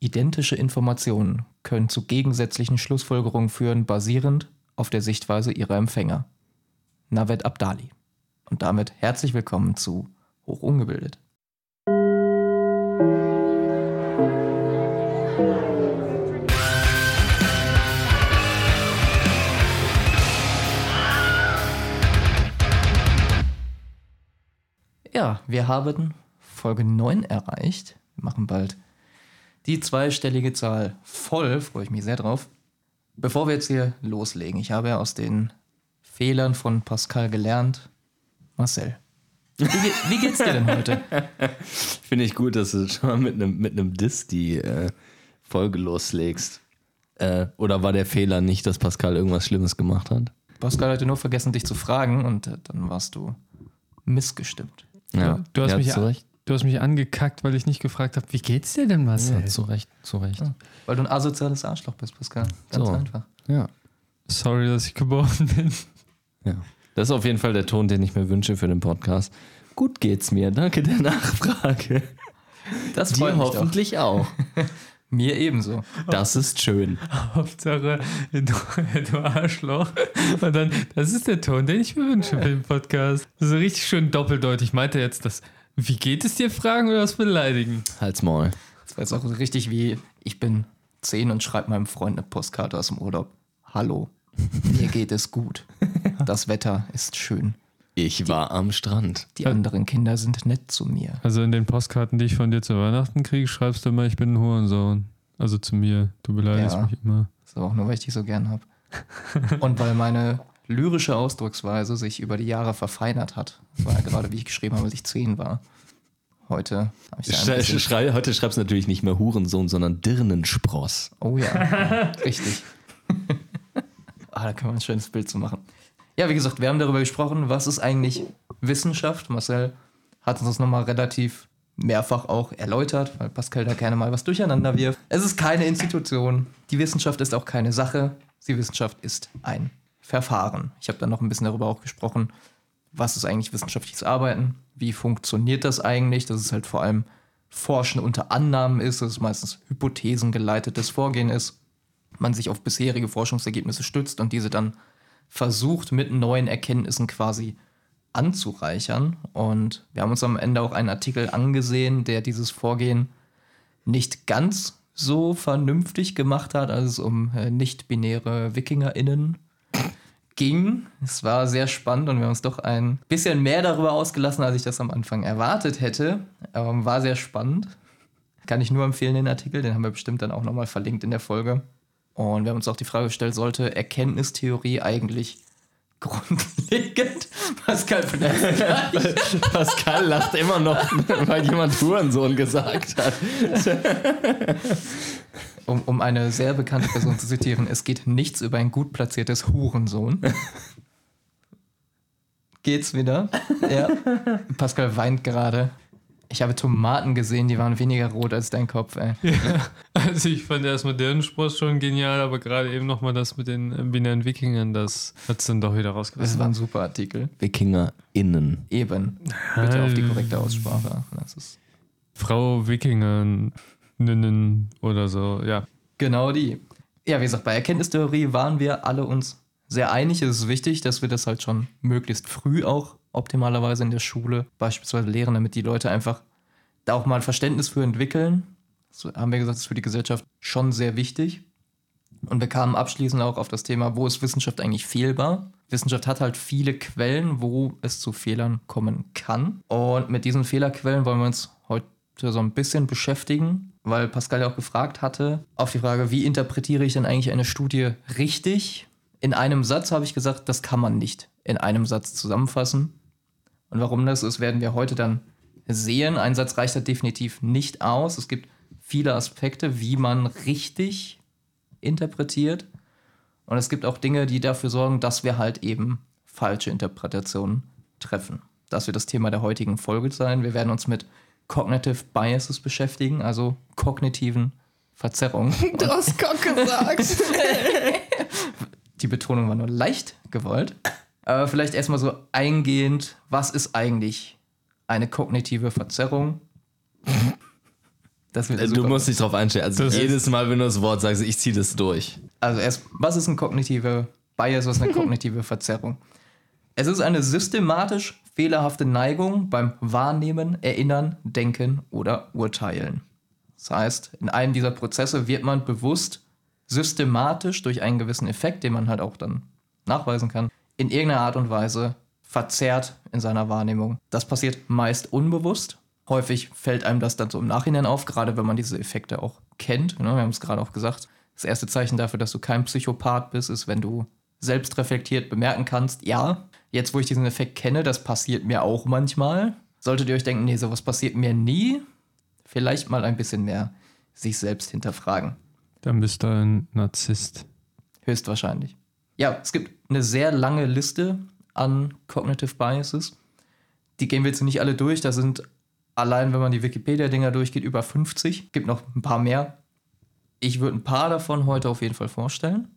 Identische Informationen können zu gegensätzlichen Schlussfolgerungen führen, basierend auf der Sichtweise ihrer Empfänger. Navet Abdali. Und damit herzlich willkommen zu Hochungebildet. Ja, wir haben Folge 9 erreicht. Wir machen bald die zweistellige Zahl voll, freue ich mich sehr drauf. Bevor wir jetzt hier loslegen, ich habe ja aus den Fehlern von Pascal gelernt. Marcel, wie, wie geht's dir denn heute? Finde ich gut, dass du schon mal mit einem mit Diss die äh, Folge loslegst. Äh, oder war der Fehler nicht, dass Pascal irgendwas Schlimmes gemacht hat? Pascal hatte nur vergessen, dich zu fragen und äh, dann warst du missgestimmt. Ja, Du hast, ja, mich, zu Recht. Du hast mich angekackt, weil ich nicht gefragt habe, wie geht's dir denn, Marcel? Ja, zu Recht, zu Recht. Weil du ein asoziales Arschloch bist, Pascal. Ganz So. einfach. Ja. Sorry, dass ich geboren bin. ja. Das ist auf jeden Fall der Ton, den ich mir wünsche für den Podcast. Gut geht's mir, danke der Nachfrage. Das Dir freut mich doch. hoffentlich auch. Mir ebenso. Das ist schön. Hauptsache, du, du Arschloch. Und dann, das ist der Ton, den ich mir wünsche für den Podcast. So richtig schön doppeldeutig. Meint er jetzt das, wie geht es dir fragen oder das beleidigen? Halt's Maul. Das war jetzt auch richtig wie, ich bin 10 und schreibe meinem Freund eine Postkarte aus dem Urlaub. Hallo, mir geht es gut. Das Wetter ist schön. Ich war am Strand. Die anderen Kinder sind nett zu mir. Also in den Postkarten, die ich von dir zu Weihnachten kriege, schreibst du immer, ich bin ein Hurensohn. Also zu mir. Du beleidigst Ja. mich immer. Das ist aber auch nur, weil ich dich so gern habe. Und weil meine lyrische Ausdrucksweise sich über die Jahre verfeinert hat. Das war ja gerade, wie ich geschrieben habe, als ich 10 war. Heute habe ich Schrei, heute schreibst du natürlich nicht mehr Hurensohn, sondern Dirnenspross. Oh ja, richtig. ah, da können wir ein schönes Bild zu machen. Ja, wie gesagt, wir haben darüber gesprochen, was ist eigentlich Wissenschaft. Marcel hat uns das nochmal relativ mehrfach auch erläutert, weil Pascal da gerne mal was durcheinander wirft. Es ist keine Institution. Die Wissenschaft ist auch keine Sache. Die Wissenschaft ist ein Verfahren. Ich habe dann noch ein bisschen darüber auch gesprochen, was ist eigentlich wissenschaftliches Arbeiten, wie funktioniert das eigentlich, dass es halt vor allem Forschen unter Annahmen ist, dass es meistens hypothesengeleitetes Vorgehen ist, man sich auf bisherige Forschungsergebnisse stützt und diese dann versucht mit neuen Erkenntnissen quasi anzureichern. Und wir haben uns am Ende auch einen Artikel angesehen, der dieses Vorgehen nicht ganz so vernünftig gemacht hat, als es um äh, nicht-binäre WikingerInnen ging. Es war sehr spannend und wir haben uns doch ein bisschen mehr darüber ausgelassen, als ich das am Anfang erwartet hätte. Ähm, war sehr spannend. Kann ich nur empfehlen, den Artikel. Den haben wir bestimmt dann auch nochmal verlinkt in der Folge. Und wir haben uns auch die Frage gestellt, sollte Erkenntnistheorie eigentlich grundlegend? Pascal. Pascal lacht immer noch, weil jemand Hurensohn gesagt hat. Um, um eine sehr bekannte Person zu zitieren, es geht nichts über ein gut platziertes Hurensohn. Geht's wieder? Ja. Pascal weint gerade. Ich habe Tomaten gesehen, die waren weniger rot als dein Kopf, ey. Also ich fand erst modernen Sport schon genial, aber gerade eben nochmal das mit den binären Wikingern, das hat es dann doch wieder Das rausgelassen. war ein super Artikel. WikingerInnen. Eben. Bitte auf die korrekte Aussprache. Das ist Frau Wikingerinnen oder so, ja. genau die. Ja, wie gesagt, bei Erkenntnistheorie waren wir alle uns sehr einig. Es ist wichtig, dass wir das halt schon möglichst früh auch optimalerweise in der Schule beispielsweise lehren, damit die Leute einfach da auch mal ein Verständnis für entwickeln. So haben wir gesagt, das ist für die Gesellschaft schon sehr wichtig. Und wir kamen abschließend auch auf das Thema, wo ist Wissenschaft eigentlich fehlbar? Wissenschaft hat halt viele Quellen, wo es zu Fehlern kommen kann. Und mit diesen Fehlerquellen wollen wir uns so ein bisschen beschäftigen, weil Pascal ja auch gefragt hatte, auf die Frage, wie interpretiere ich denn eigentlich eine Studie richtig? In einem Satz habe ich gesagt, das kann man nicht in einem Satz zusammenfassen. Und warum das ist, werden wir heute dann sehen. Ein Satz reicht da definitiv nicht aus. Es gibt viele Aspekte, wie man richtig interpretiert. Und es gibt auch Dinge, die dafür sorgen, dass wir halt eben falsche Interpretationen treffen. Das wird das Thema der heutigen Folge sein. Wir werden uns mit Cognitive Biases beschäftigen, also kognitiven Verzerrungen. Du hast Cock gesagt. Die Betonung war nur leicht gewollt. Aber vielleicht erstmal so eingehend, was ist eigentlich eine kognitive Verzerrung? Das wird Du musst dich drauf einstellen. Also Das jedes Mal, wenn du das Wort sagst, ich ziehe das durch. Also erst, was ist ein kognitive Bias, was ist eine kognitive Verzerrung? Es ist eine systematisch fehlerhafte Neigung beim Wahrnehmen, Erinnern, Denken oder Urteilen. Das heißt, in einem dieser Prozesse wird man bewusst systematisch durch einen gewissen Effekt, den man halt auch dann nachweisen kann, in irgendeiner Art und Weise verzerrt in seiner Wahrnehmung. Das passiert meist unbewusst. Häufig fällt einem das dann so im Nachhinein auf, gerade wenn man diese Effekte auch kennt. Ne? Wir haben es gerade auch gesagt. Das erste Zeichen dafür, dass du kein Psychopath bist, ist, wenn du selbst reflektiert bemerken kannst, ja, jetzt wo ich diesen Effekt kenne, das passiert mir auch manchmal. Solltet ihr euch denken, nee, sowas passiert mir nie, vielleicht mal ein bisschen mehr sich selbst hinterfragen. Dann bist du ein Narzisst. Höchstwahrscheinlich. Ja, es gibt eine sehr lange Liste an Cognitive Biases. Die gehen wir jetzt nicht alle durch. Da sind allein, wenn man die Wikipedia-Dinger durchgeht, über 50. Gibt noch ein paar mehr. Ich würde ein paar davon heute auf jeden Fall vorstellen.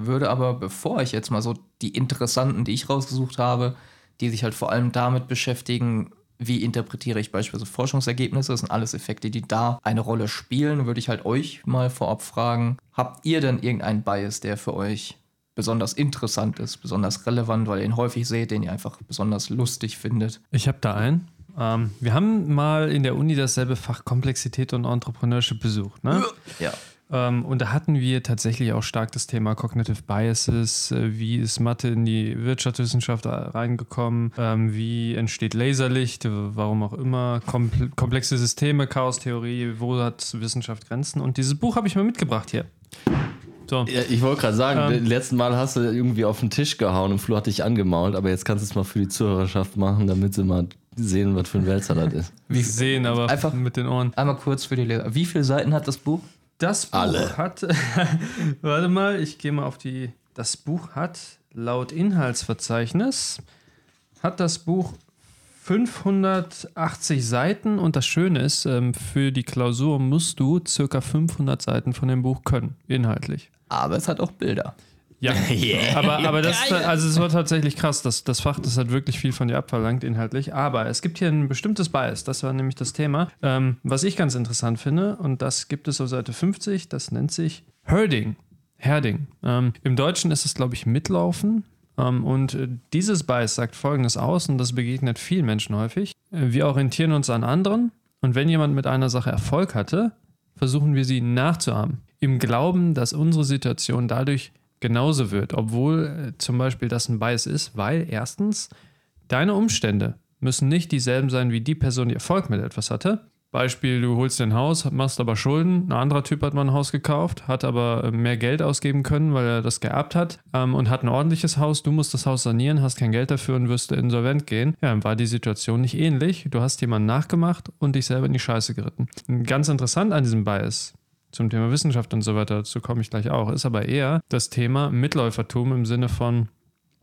Würde aber, bevor ich jetzt mal so die interessanten, die ich rausgesucht habe, die sich halt vor allem damit beschäftigen, wie interpretiere ich beispielsweise Forschungsergebnisse, das sind alles Effekte, die da eine Rolle spielen, würde ich halt euch mal vorab fragen, habt ihr denn irgendeinen Bias, der für euch besonders interessant ist, besonders relevant, weil ihr ihn häufig seht, den ihr einfach besonders lustig findet? Ich habe da einen. Ähm, wir haben mal in der Uni dasselbe Fach Komplexität und Entrepreneurship besucht. Ne? Ja. Ähm, und da hatten wir tatsächlich auch stark das Thema Cognitive Biases. Äh, wie ist Mathe in die Wirtschaftswissenschaft reingekommen? Ähm, wie entsteht Laserlicht? Äh, Warum auch immer? Komple komplexe Systeme, Chaostheorie. Wo hat Wissenschaft Grenzen? Und dieses Buch habe ich mal mitgebracht hier. So. Ja, ich wollte gerade sagen, Ähm. letzten Mal hast du irgendwie auf den Tisch gehauen und Flo hat dich angemault, aber jetzt kannst du es mal für die Zuhörerschaft machen, damit sie mal sehen, was für ein Wälzer das ist. Wie sehen, aber Einfach- mit den Ohren. Einmal kurz für die Leser. Wie viele Seiten hat das Buch? Das Buch Alle. hat, warte mal, ich gehe mal auf die, das Buch hat laut Inhaltsverzeichnis, hat das Buch 580 Seiten und das Schöne ist, ähm, für die Klausur musst du circa 500 Seiten von dem Buch können, inhaltlich. Aber es hat auch Bilder. Ja, aber, aber das, also es war tatsächlich krass. Das, das Fach, das hat wirklich viel von dir abverlangt, inhaltlich. Aber es gibt hier ein bestimmtes Bias, das war nämlich das Thema, ähm, was ich ganz interessant finde. Und das gibt es auf Seite 50, das nennt sich Herding. Herding. Ähm, Im Deutschen ist es, glaube ich, Mitlaufen. Ähm, und äh, dieses Bias sagt folgendes aus, und das begegnet vielen Menschen häufig. Äh, wir orientieren uns an anderen. Und wenn jemand mit einer Sache Erfolg hatte, versuchen wir sie nachzuahmen. Im Glauben, dass unsere Situation dadurch genauso wird, obwohl äh, zum Beispiel das ein Bias ist, weil erstens deine Umstände müssen nicht dieselben sein wie die Person, die Erfolg mit etwas hatte. Beispiel, du holst dir ein Haus, machst aber Schulden. Ein anderer Typ hat mal ein Haus gekauft, hat aber äh, mehr Geld ausgeben können, weil er das geerbt hat ähm, und hat ein ordentliches Haus. Du musst das Haus sanieren, hast kein Geld dafür und wirst insolvent gehen. Ja, dann war die Situation nicht ähnlich. Du hast jemanden nachgemacht und dich selber in die Scheiße geritten. Ganz interessant an diesem Bias zum Thema Wissenschaft und so weiter, dazu komme ich gleich auch, ist aber eher das Thema Mitläufertum im Sinne von,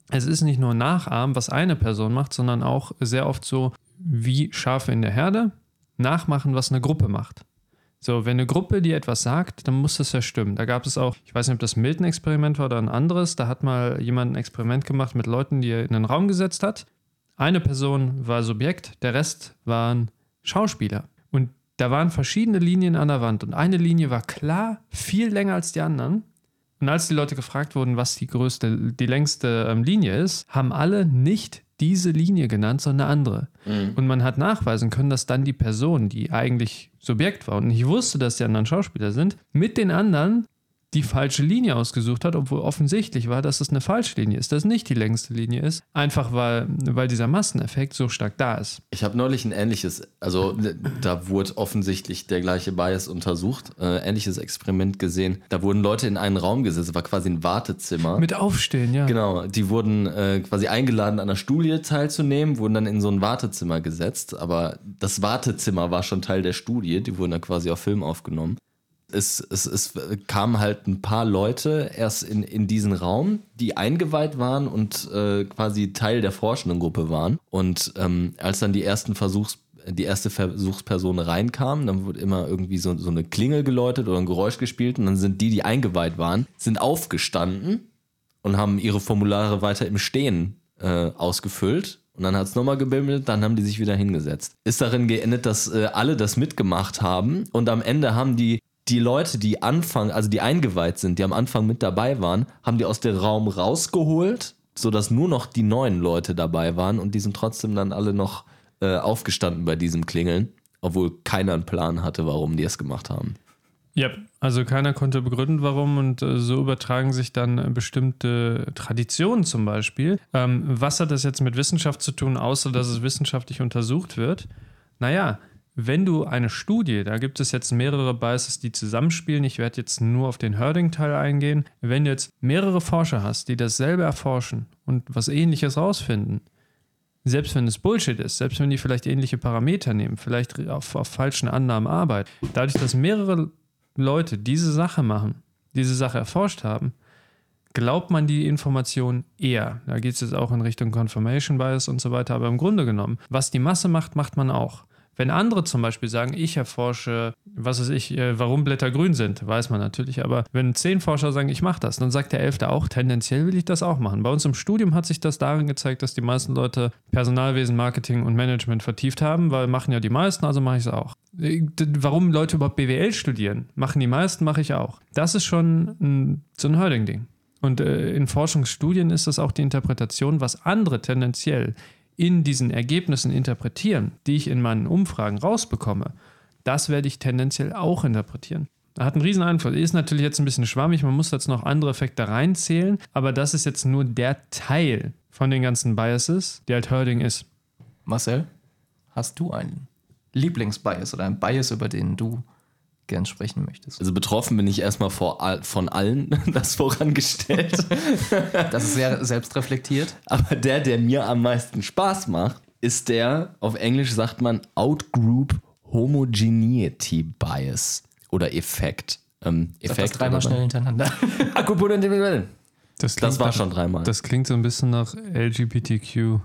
es ist nicht nur Nachahmen, was eine Person macht, sondern auch sehr oft so wie Schafe in der Herde nachmachen, was eine Gruppe macht. So, wenn eine Gruppe dir etwas sagt, dann muss das ja stimmen. Da gab es auch, ich weiß nicht, ob das Milton-Experiment war oder ein anderes, da hat mal jemand ein Experiment gemacht mit Leuten, die er in einen Raum gesetzt hat. Eine Person war Subjekt, der Rest waren Schauspieler. Da waren verschiedene Linien an der Wand und eine Linie war klar viel länger als die anderen. Und als die Leute gefragt wurden, was die größte, die längste ähm, Linie ist, haben alle nicht diese Linie genannt, sondern eine andere. Und man hat nachweisen können, dass dann die Person, die eigentlich Subjekt war und nicht wusste, dass die anderen Schauspieler sind, mit den anderen die falsche Linie ausgesucht hat, obwohl offensichtlich war, dass es eine falsche Linie ist, dass es nicht die längste Linie ist, einfach weil, weil dieser Masseneffekt so stark da ist. Ich habe neulich ein ähnliches, also da wurde offensichtlich der gleiche Bias untersucht, äh, ähnliches Experiment gesehen. Da wurden Leute in einen Raum gesetzt, war quasi ein Wartezimmer. Mit Aufstehen, ja. Genau, die wurden äh, quasi eingeladen, an der Studie teilzunehmen, wurden dann in so ein Wartezimmer gesetzt, aber das Wartezimmer war schon Teil der Studie, die wurden dann quasi auf Film aufgenommen. Es, es, es kamen halt ein paar Leute erst in, in diesen Raum, die eingeweiht waren und äh, quasi Teil der forschenden Gruppe waren. Und ähm, als dann die ersten Versuchs die erste Versuchsperson reinkam, dann wurde immer irgendwie so, so eine Klingel geläutet oder ein Geräusch gespielt und dann sind die, die eingeweiht waren, sind aufgestanden und haben ihre Formulare weiter im Stehen äh, ausgefüllt Und dann hat es nochmal gebimmelt, dann haben die sich wieder hingesetzt. Ist darin geendet, dass äh, alle das mitgemacht haben und am Ende haben die die Leute, die Anfang, also die eingeweiht sind, die am Anfang mit dabei waren, haben die aus dem Raum rausgeholt, sodass nur noch die neuen Leute dabei waren und die sind trotzdem dann alle noch äh, aufgestanden bei diesem Klingeln, obwohl keiner einen Plan hatte, warum die es gemacht haben. Ja, also keiner konnte begründen, warum und äh, so übertragen sich dann äh, bestimmte Traditionen zum Beispiel. Ähm, was hat das jetzt mit Wissenschaft zu tun, außer dass es wissenschaftlich untersucht wird? Naja, wenn du eine Studie, da gibt es jetzt mehrere Biases, die zusammenspielen, ich werde jetzt nur auf den Herding-Teil eingehen, wenn du jetzt mehrere Forscher hast, die dasselbe erforschen und was ähnliches rausfinden, selbst wenn es Bullshit ist, selbst wenn die vielleicht ähnliche Parameter nehmen, vielleicht auf, auf falschen Annahmen arbeiten, dadurch, dass mehrere Leute diese Sache machen, diese Sache erforscht haben, glaubt man die Information eher. Da geht es jetzt auch in Richtung Confirmation Bias und so weiter, aber im Grunde genommen, was die Masse macht, macht man auch. Wenn andere zum Beispiel sagen, ich erforsche, was weiß ich, äh, warum Blätter grün sind, weiß man natürlich, aber wenn zehn Forscher sagen, ich mache das, dann sagt der Elfte auch, tendenziell will ich das auch machen. Bei uns im Studium hat sich das darin gezeigt, dass die meisten Leute Personalwesen, Marketing und Management vertieft haben, weil machen ja die meisten, also mache ich es auch. Äh, warum Leute überhaupt BWL studieren, machen die meisten, mache ich auch. Das ist schon ein, so ein Herding-Ding. Und äh, in Forschungsstudien ist das auch die Interpretation, was andere tendenziell in diesen Ergebnissen interpretieren, die ich in meinen Umfragen rausbekomme, das werde ich tendenziell auch interpretieren. Hat einen riesen Einfluss. Ist natürlich jetzt ein bisschen schwammig, man muss jetzt noch andere Effekte reinzählen, aber das ist jetzt nur der Teil von den ganzen Biases, der halt Herding ist. Marcel, hast du einen Lieblingsbias oder einen Bias, über den du gern sprechen möchtest? Also betroffen bin ich erstmal vor, von allen, das vorangestellt. das ist sehr selbstreflektiert. Aber der, der mir am meisten Spaß macht, ist der, auf Englisch sagt man Outgroup Homogeneity Bias oder Effekt. Ähm, Effekt das dreimal schnell hintereinander. Akupunktur individuell. Das, das war schon dreimal. Das klingt so ein bisschen nach LGBTQ.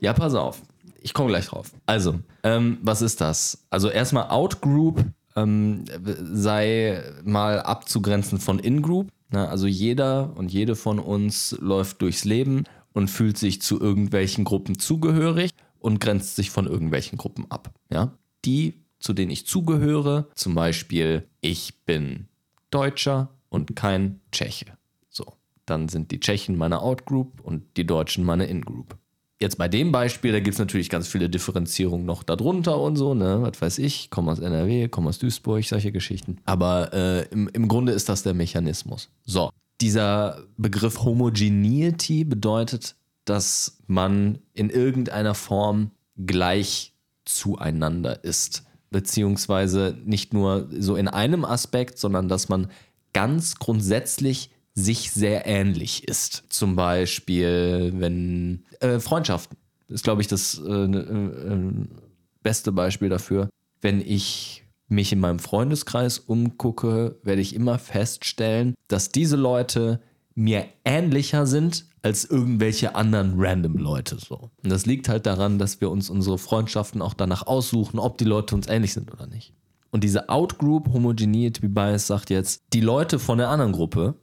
Ja, pass auf. Ich komme gleich drauf. Also, ähm, was ist das? Also erstmal Outgroup ähm, sei mal abzugrenzen von In-Group. Ne? Also jeder und jede von uns läuft durchs Leben und fühlt sich zu irgendwelchen Gruppen zugehörig und grenzt sich von irgendwelchen Gruppen ab. Ja? Die, zu denen ich zugehöre, zum Beispiel, ich bin Deutscher und kein Tscheche. So, dann sind die Tschechen meine Outgroup und die Deutschen meine In-Group. Jetzt bei dem Beispiel, da gibt es natürlich ganz viele Differenzierungen noch darunter und so, ne? Was weiß ich, komme aus NRW, komme aus Duisburg, solche Geschichten. Aber äh, im, im Grunde ist das der Mechanismus. So, dieser Begriff Homogeneity bedeutet, dass man in irgendeiner Form gleich zueinander ist. Beziehungsweise nicht nur so in einem Aspekt, sondern dass man ganz grundsätzlich sich sehr ähnlich ist. Zum Beispiel, wenn äh, Freundschaften ist, glaube ich, das äh, äh, beste Beispiel dafür. Wenn ich mich in meinem Freundeskreis umgucke, werde ich immer feststellen, dass diese Leute mir ähnlicher sind als irgendwelche anderen random Leute so. Und das liegt halt daran, dass wir uns unsere Freundschaften auch danach aussuchen, ob die Leute uns ähnlich sind oder nicht. Und diese Outgroup Homogeneity Bias sagt jetzt, die Leute von der anderen Gruppe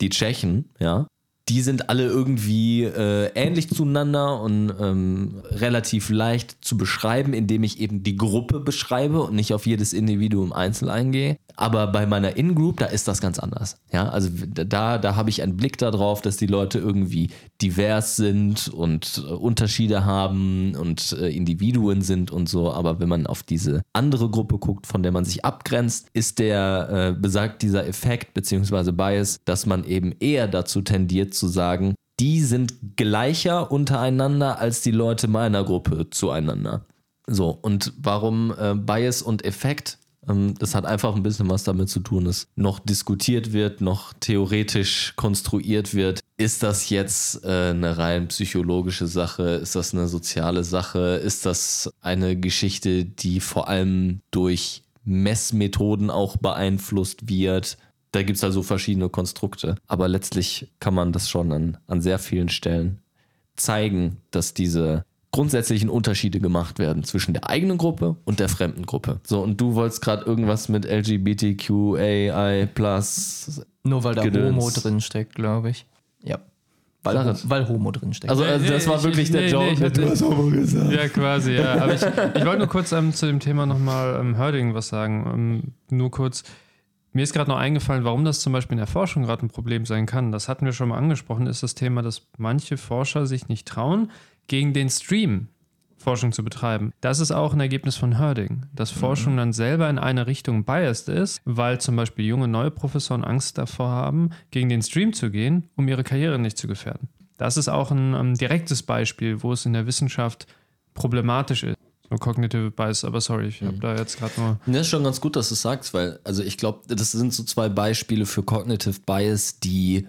die Tschechen, ja, die sind alle irgendwie äh, ähnlich zueinander und ähm, relativ leicht zu beschreiben, indem ich eben die Gruppe beschreibe und nicht auf jedes Individuum einzeln eingehe. Aber bei meiner In-Group, da ist das ganz anders. Ja, also da, da habe ich einen Blick darauf, dass die Leute irgendwie divers sind und äh, Unterschiede haben und äh, Individuen sind und so. Aber wenn man auf diese andere Gruppe guckt, von der man sich abgrenzt, ist der, äh, besagt dieser Effekt bzw. Bias, dass man eben eher dazu tendiert, zu sagen, die sind gleicher untereinander als die Leute meiner Gruppe zueinander. So, und warum äh, Bias und Effekt? Ähm, das hat einfach ein bisschen was damit zu tun, dass noch diskutiert wird, noch theoretisch konstruiert wird. Ist das jetzt äh, eine rein psychologische Sache? Ist das eine soziale Sache? Ist das eine Geschichte, die vor allem durch Messmethoden auch beeinflusst wird? da gibt es also verschiedene Konstrukte. Aber letztlich kann man das schon an, an sehr vielen Stellen zeigen, dass diese grundsätzlichen Unterschiede gemacht werden zwischen der eigenen Gruppe und der fremden Gruppe. So, und du wolltest gerade irgendwas mit LGBTQAI+. Nur weil da Gedöns. Homo drin steckt, glaube ich. Ja. Weil, weil Homo drinsteckt. Also, also Nee, das war ich- wirklich ich- der nee, Joke. nee, hab- du hast Homo gesagt. Ja, quasi, ja. Aber ich, ich wollte nur kurz ähm, zu dem Thema nochmal ähm, Herding was sagen. Ähm, nur kurz. Mir ist gerade noch eingefallen, warum das zum Beispiel in der Forschung gerade ein Problem sein kann. Das hatten wir schon mal angesprochen, ist das Thema, dass manche Forscher sich nicht trauen, gegen den Stream Forschung zu betreiben. Das ist auch ein Ergebnis von Herding, dass Forschung dann selber in eine Richtung biased ist, weil zum Beispiel junge neue Professoren Angst davor haben, gegen den Stream zu gehen, um ihre Karriere nicht zu gefährden. Das ist auch ein ähm, direktes Beispiel, wo es in der Wissenschaft problematisch ist. So Cognitive Bias, aber sorry, ich habe da jetzt gerade nur. Ja, ist schon ganz gut, dass du es sagst, weil, also ich glaube, das sind so zwei Beispiele für Cognitive Bias, die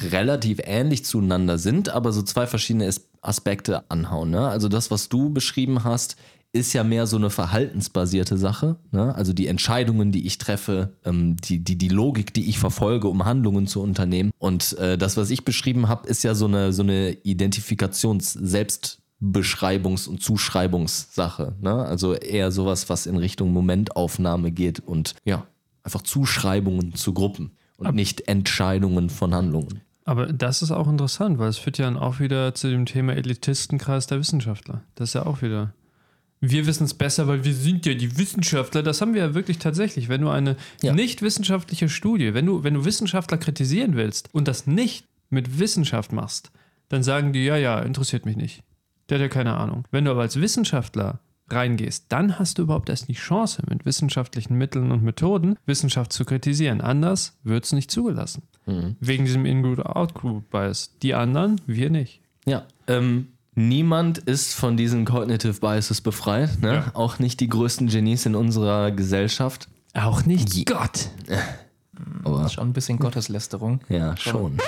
relativ ähnlich zueinander sind, aber so zwei verschiedene As- Aspekte anhauen. Ne? Also das, was du beschrieben hast, ist ja mehr so eine verhaltensbasierte Sache. Ne? Also die Entscheidungen, die ich treffe, ähm, die, die, die Logik, die ich verfolge, um Handlungen zu unternehmen. Und äh, das, was ich beschrieben habe, ist ja so eine, so eine Identifikations-Selbstbeschreibungs- und Zuschreibungssache. Ne? Also eher sowas, was in Richtung Momentaufnahme geht und ja, einfach Zuschreibungen zu Gruppen und nicht Entscheidungen von Handlungen. Aber das ist auch interessant, weil es führt ja dann auch wieder zu dem Thema Elitistenkreis der Wissenschaftler. Das ist ja auch wieder. Wir wissen es besser, weil wir sind ja die Wissenschaftler. Das haben wir ja wirklich tatsächlich. Wenn du eine Ja. nicht wissenschaftliche Studie, wenn du, wenn du Wissenschaftler kritisieren willst und das nicht mit Wissenschaft machst, dann sagen die, ja, ja, interessiert mich nicht. Der hat ja keine Ahnung. Wenn du aber als Wissenschaftler reingehst, dann hast du überhaupt erst die Chance, mit wissenschaftlichen Mitteln und Methoden Wissenschaft zu kritisieren. Anders wird es nicht zugelassen. Wegen diesem In-Group-Out-Group-Bias. Die anderen, wir nicht. Ja. Ähm, niemand ist von diesen Cognitive Biases befreit. Ne? Ja. Auch nicht die größten Genies in unserer Gesellschaft. Auch nicht Gott. Aber Schon ein bisschen Gotteslästerung. ja, schon.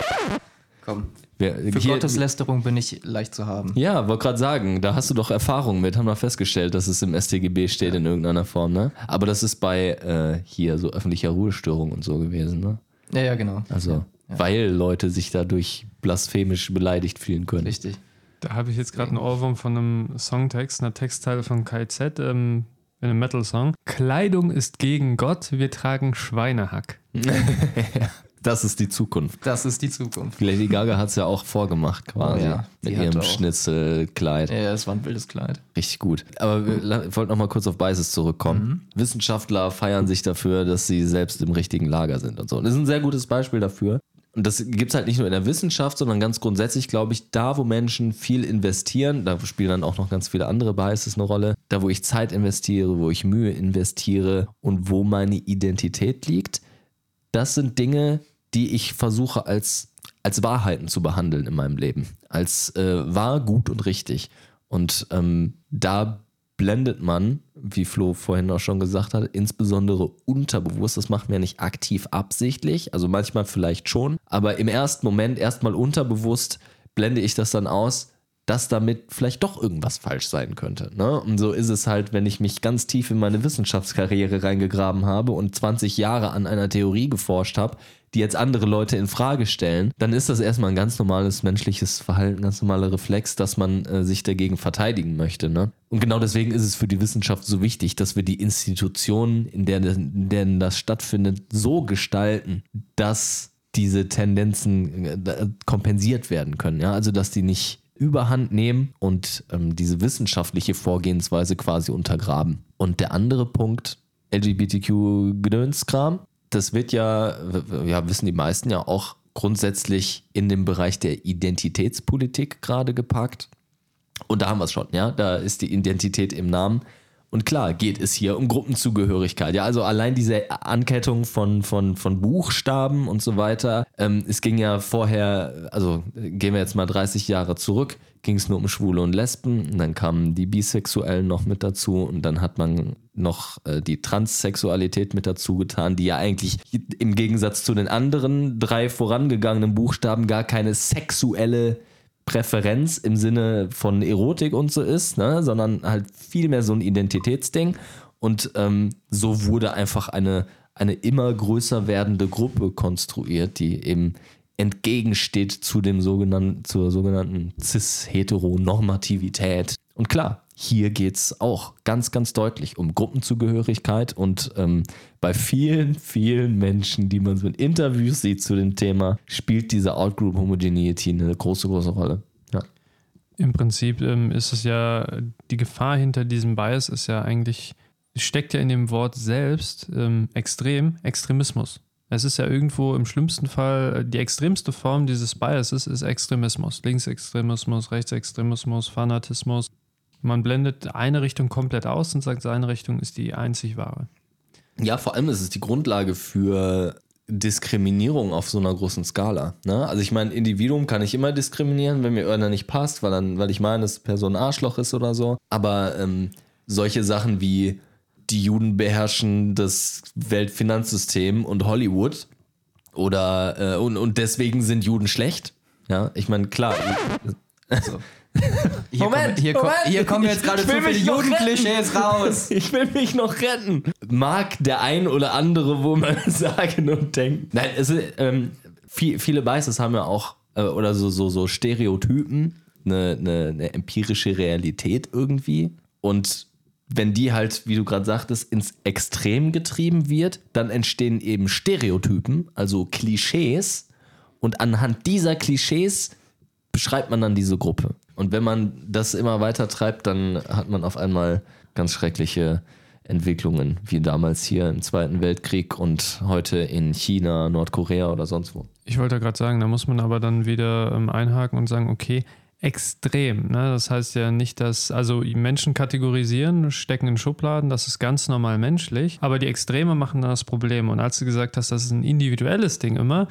Komm. Wir, Für hier- Gotteslästerung bin ich leicht zu haben. Ja, wollte gerade sagen, da hast du doch Erfahrung mit, haben wir festgestellt, dass es im StGB steht in irgendeiner Form, ne? Aber das ist bei äh, hier so öffentlicher Ruhestörung und so gewesen, ne? Ja, ja, genau. Also, weil Leute sich dadurch blasphemisch beleidigt fühlen können. Richtig. Da habe ich jetzt gerade einen Ohrwurm von einem Songtext, einer Textteile von KZ ähm, in einem Metal-Song. Kleidung ist gegen Gott, wir tragen Schweinehack. Das ist die Zukunft. Das ist die Zukunft. Lady Gaga hat es ja auch vorgemacht quasi. Oh ja, mit ihrem auch- Schnitzelkleid. Ja, es war ein wildes Kleid. Richtig gut. Aber wir la- ich wollte noch mal kurz auf Biases zurückkommen. Wissenschaftler feiern sich dafür, dass sie selbst im richtigen Lager sind und so. Und das ist ein sehr gutes Beispiel dafür. Und das gibt es halt nicht nur in der Wissenschaft, sondern ganz grundsätzlich, glaube ich, da, wo Menschen viel investieren, da spielen dann auch noch ganz viele andere Biases eine Rolle, da, wo ich Zeit investiere, wo ich Mühe investiere und wo meine Identität liegt, das sind Dinge, die ich versuche als, als Wahrheiten zu behandeln in meinem Leben. Als äh, wahr, gut und richtig. Und ähm, da blendet man, wie Flo vorhin auch schon gesagt hat, insbesondere unterbewusst. Das macht man ja nicht aktiv absichtlich, also manchmal vielleicht schon, aber im ersten Moment erstmal unterbewusst blende ich das dann aus, dass damit vielleicht doch irgendwas falsch sein könnte. Ne? Und so ist es halt, wenn ich mich ganz tief in meine Wissenschaftskarriere reingegraben habe und 20 Jahre an einer Theorie geforscht habe, die jetzt andere Leute in Frage stellen, dann ist das erstmal ein ganz normales menschliches Verhalten, ganz normaler Reflex, dass man äh, sich dagegen verteidigen möchte. Ne? Und genau deswegen ist es für die Wissenschaft so wichtig, dass wir die Institutionen, in denen, in denen das stattfindet, so gestalten, dass diese Tendenzen äh, kompensiert werden können. Ja? Also, dass die nicht überhand nehmen und ähm, diese wissenschaftliche Vorgehensweise quasi untergraben. Und der andere Punkt, LGBTQ-Gedönskram, das wird ja, ja, wissen die meisten ja auch grundsätzlich in dem Bereich der Identitätspolitik gerade geparkt. Und da haben wir es schon, ja. Da ist die Identität im Namen. Und klar, geht es hier um Gruppenzugehörigkeit. Ja, also allein diese Ankettung von, von, von Buchstaben und so weiter. Ähm, es ging ja vorher, also gehen wir jetzt mal 30 Jahre zurück, ging es nur um Schwule und Lesben. Und dann kamen die Bisexuellen noch mit dazu. Und dann hat man noch äh, die Transsexualität mit dazu getan, die ja eigentlich im Gegensatz zu den anderen drei vorangegangenen Buchstaben gar keine sexuelle Präferenz im Sinne von Erotik und so ist, ne? sondern halt viel mehr so ein Identitätsding. Und ähm, so wurde einfach eine, eine immer größer werdende Gruppe konstruiert, die eben entgegensteht zu dem sogenannten, zur sogenannten Cis-Heteronormativität. Und klar, hier geht es auch ganz, ganz deutlich um Gruppenzugehörigkeit und ähm, bei vielen, vielen Menschen, die man so in Interviews sieht zu dem Thema, spielt diese Outgroup Homogeneity eine große, große Rolle. Ja. Im Prinzip ähm, ist es ja, die Gefahr hinter diesem Bias ist ja eigentlich, steckt ja in dem Wort selbst ähm, extrem, Extremismus. Es ist ja irgendwo im schlimmsten Fall, äh, die extremste Form dieses Biases ist Extremismus. Linksextremismus, Rechtsextremismus, Fanatismus. Man blendet eine Richtung komplett aus und sagt, seine Richtung ist die einzig wahre. Ja, vor allem ist es die Grundlage für Diskriminierung auf so einer großen Skala. Ne? Also ich meine, Individuum kann ich immer diskriminieren, wenn mir irgendwer nicht passt, weil, dann, weil ich meine, dass Person Arschloch ist oder so. Aber ähm, solche Sachen wie die Juden beherrschen das Weltfinanzsystem und Hollywood oder äh, und, und deswegen sind Juden schlecht. Ja, ich meine, klar. Also, hier Moment, kommen, hier, Moment. Kommen, hier kommen jetzt gerade will viele Judenklischees raus. Ich will mich noch retten. Mag der ein oder andere wo man sagen und denken. Nein, es ist, ähm, viel, viele Biases haben ja auch, äh, oder so, so, so Stereotypen, eine, eine, eine empirische Realität irgendwie. Und wenn die halt, wie du gerade sagtest, ins Extrem getrieben wird, dann entstehen eben Stereotypen, also Klischees. Und anhand dieser Klischees beschreibt man dann diese Gruppe. Und wenn man das immer weiter treibt, dann hat man auf einmal ganz schreckliche Entwicklungen, wie damals hier im Zweiten Weltkrieg und heute in China, Nordkorea oder sonst wo. Ich wollte gerade sagen, da muss man aber dann wieder ähm, einhaken und sagen, okay, extrem. Ne? Das heißt ja nicht, dass, also Menschen kategorisieren, stecken in Schubladen, das ist ganz normal menschlich, aber die Extreme machen dann das Problem. Und als du gesagt hast, das ist ein individuelles Ding immer,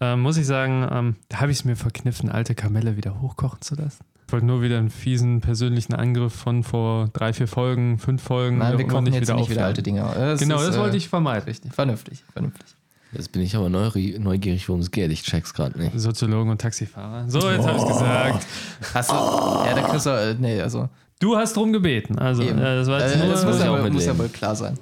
äh, muss ich sagen, ähm, da habe ich es mir verkniffen, alte Kamelle wieder hochkochen zu lassen. Ich wollte nur wieder einen fiesen persönlichen Angriff von vor drei, vier Folgen, fünf Folgen. Nein, wir kochen jetzt nicht aufwärmen. wieder alte Dinge. Es Genau, ist, das äh, wollte ich vermeiden. Richtig, vernünftig, vernünftig. Jetzt bin ich aber neugierig, worum es geht. Ich check's gerade nicht. Soziologen und Taxifahrer. So, jetzt habe ich gesagt. Hast du, ja, der Chris, äh, nee, also Du hast drum gebeten. Also, Eben. äh, das war jetzt Äh, nur. das muss, ja, muss ja wohl klar sein.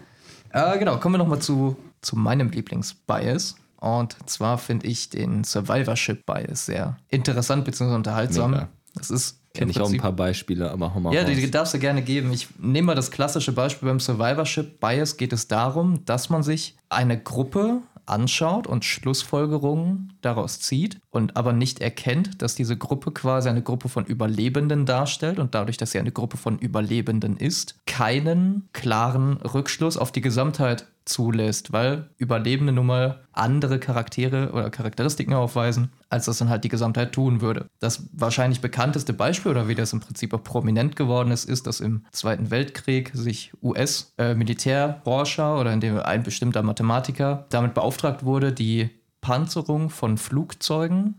Äh, genau, kommen wir nochmal zu, zu meinem Lieblingsbias. Und zwar finde ich den Survivorship-Bias sehr interessant bzw. unterhaltsam. Mega. Das ist Kenne ich auch ein paar Beispiele, aber hau mal Ja, raus. die, die darfst du gerne geben. Ich nehme mal das klassische Beispiel beim Survivorship Bias geht es darum, dass man sich eine Gruppe anschaut und Schlussfolgerungen daraus zieht und aber nicht erkennt, dass diese Gruppe quasi eine Gruppe von Überlebenden darstellt und dadurch, dass sie eine Gruppe von Überlebenden ist, keinen klaren Rückschluss auf die Gesamtheit zulässt, weil Überlebende nun mal andere Charaktere oder Charakteristiken aufweisen, als das dann halt die Gesamtheit tun würde. Das wahrscheinlich bekannteste Beispiel oder wie das im Prinzip auch prominent geworden ist, ist, dass im Zweiten Weltkrieg sich US-Militärforscher oder in dem ein bestimmter Mathematiker damit beauftragt wurde, die Panzerung von Flugzeugen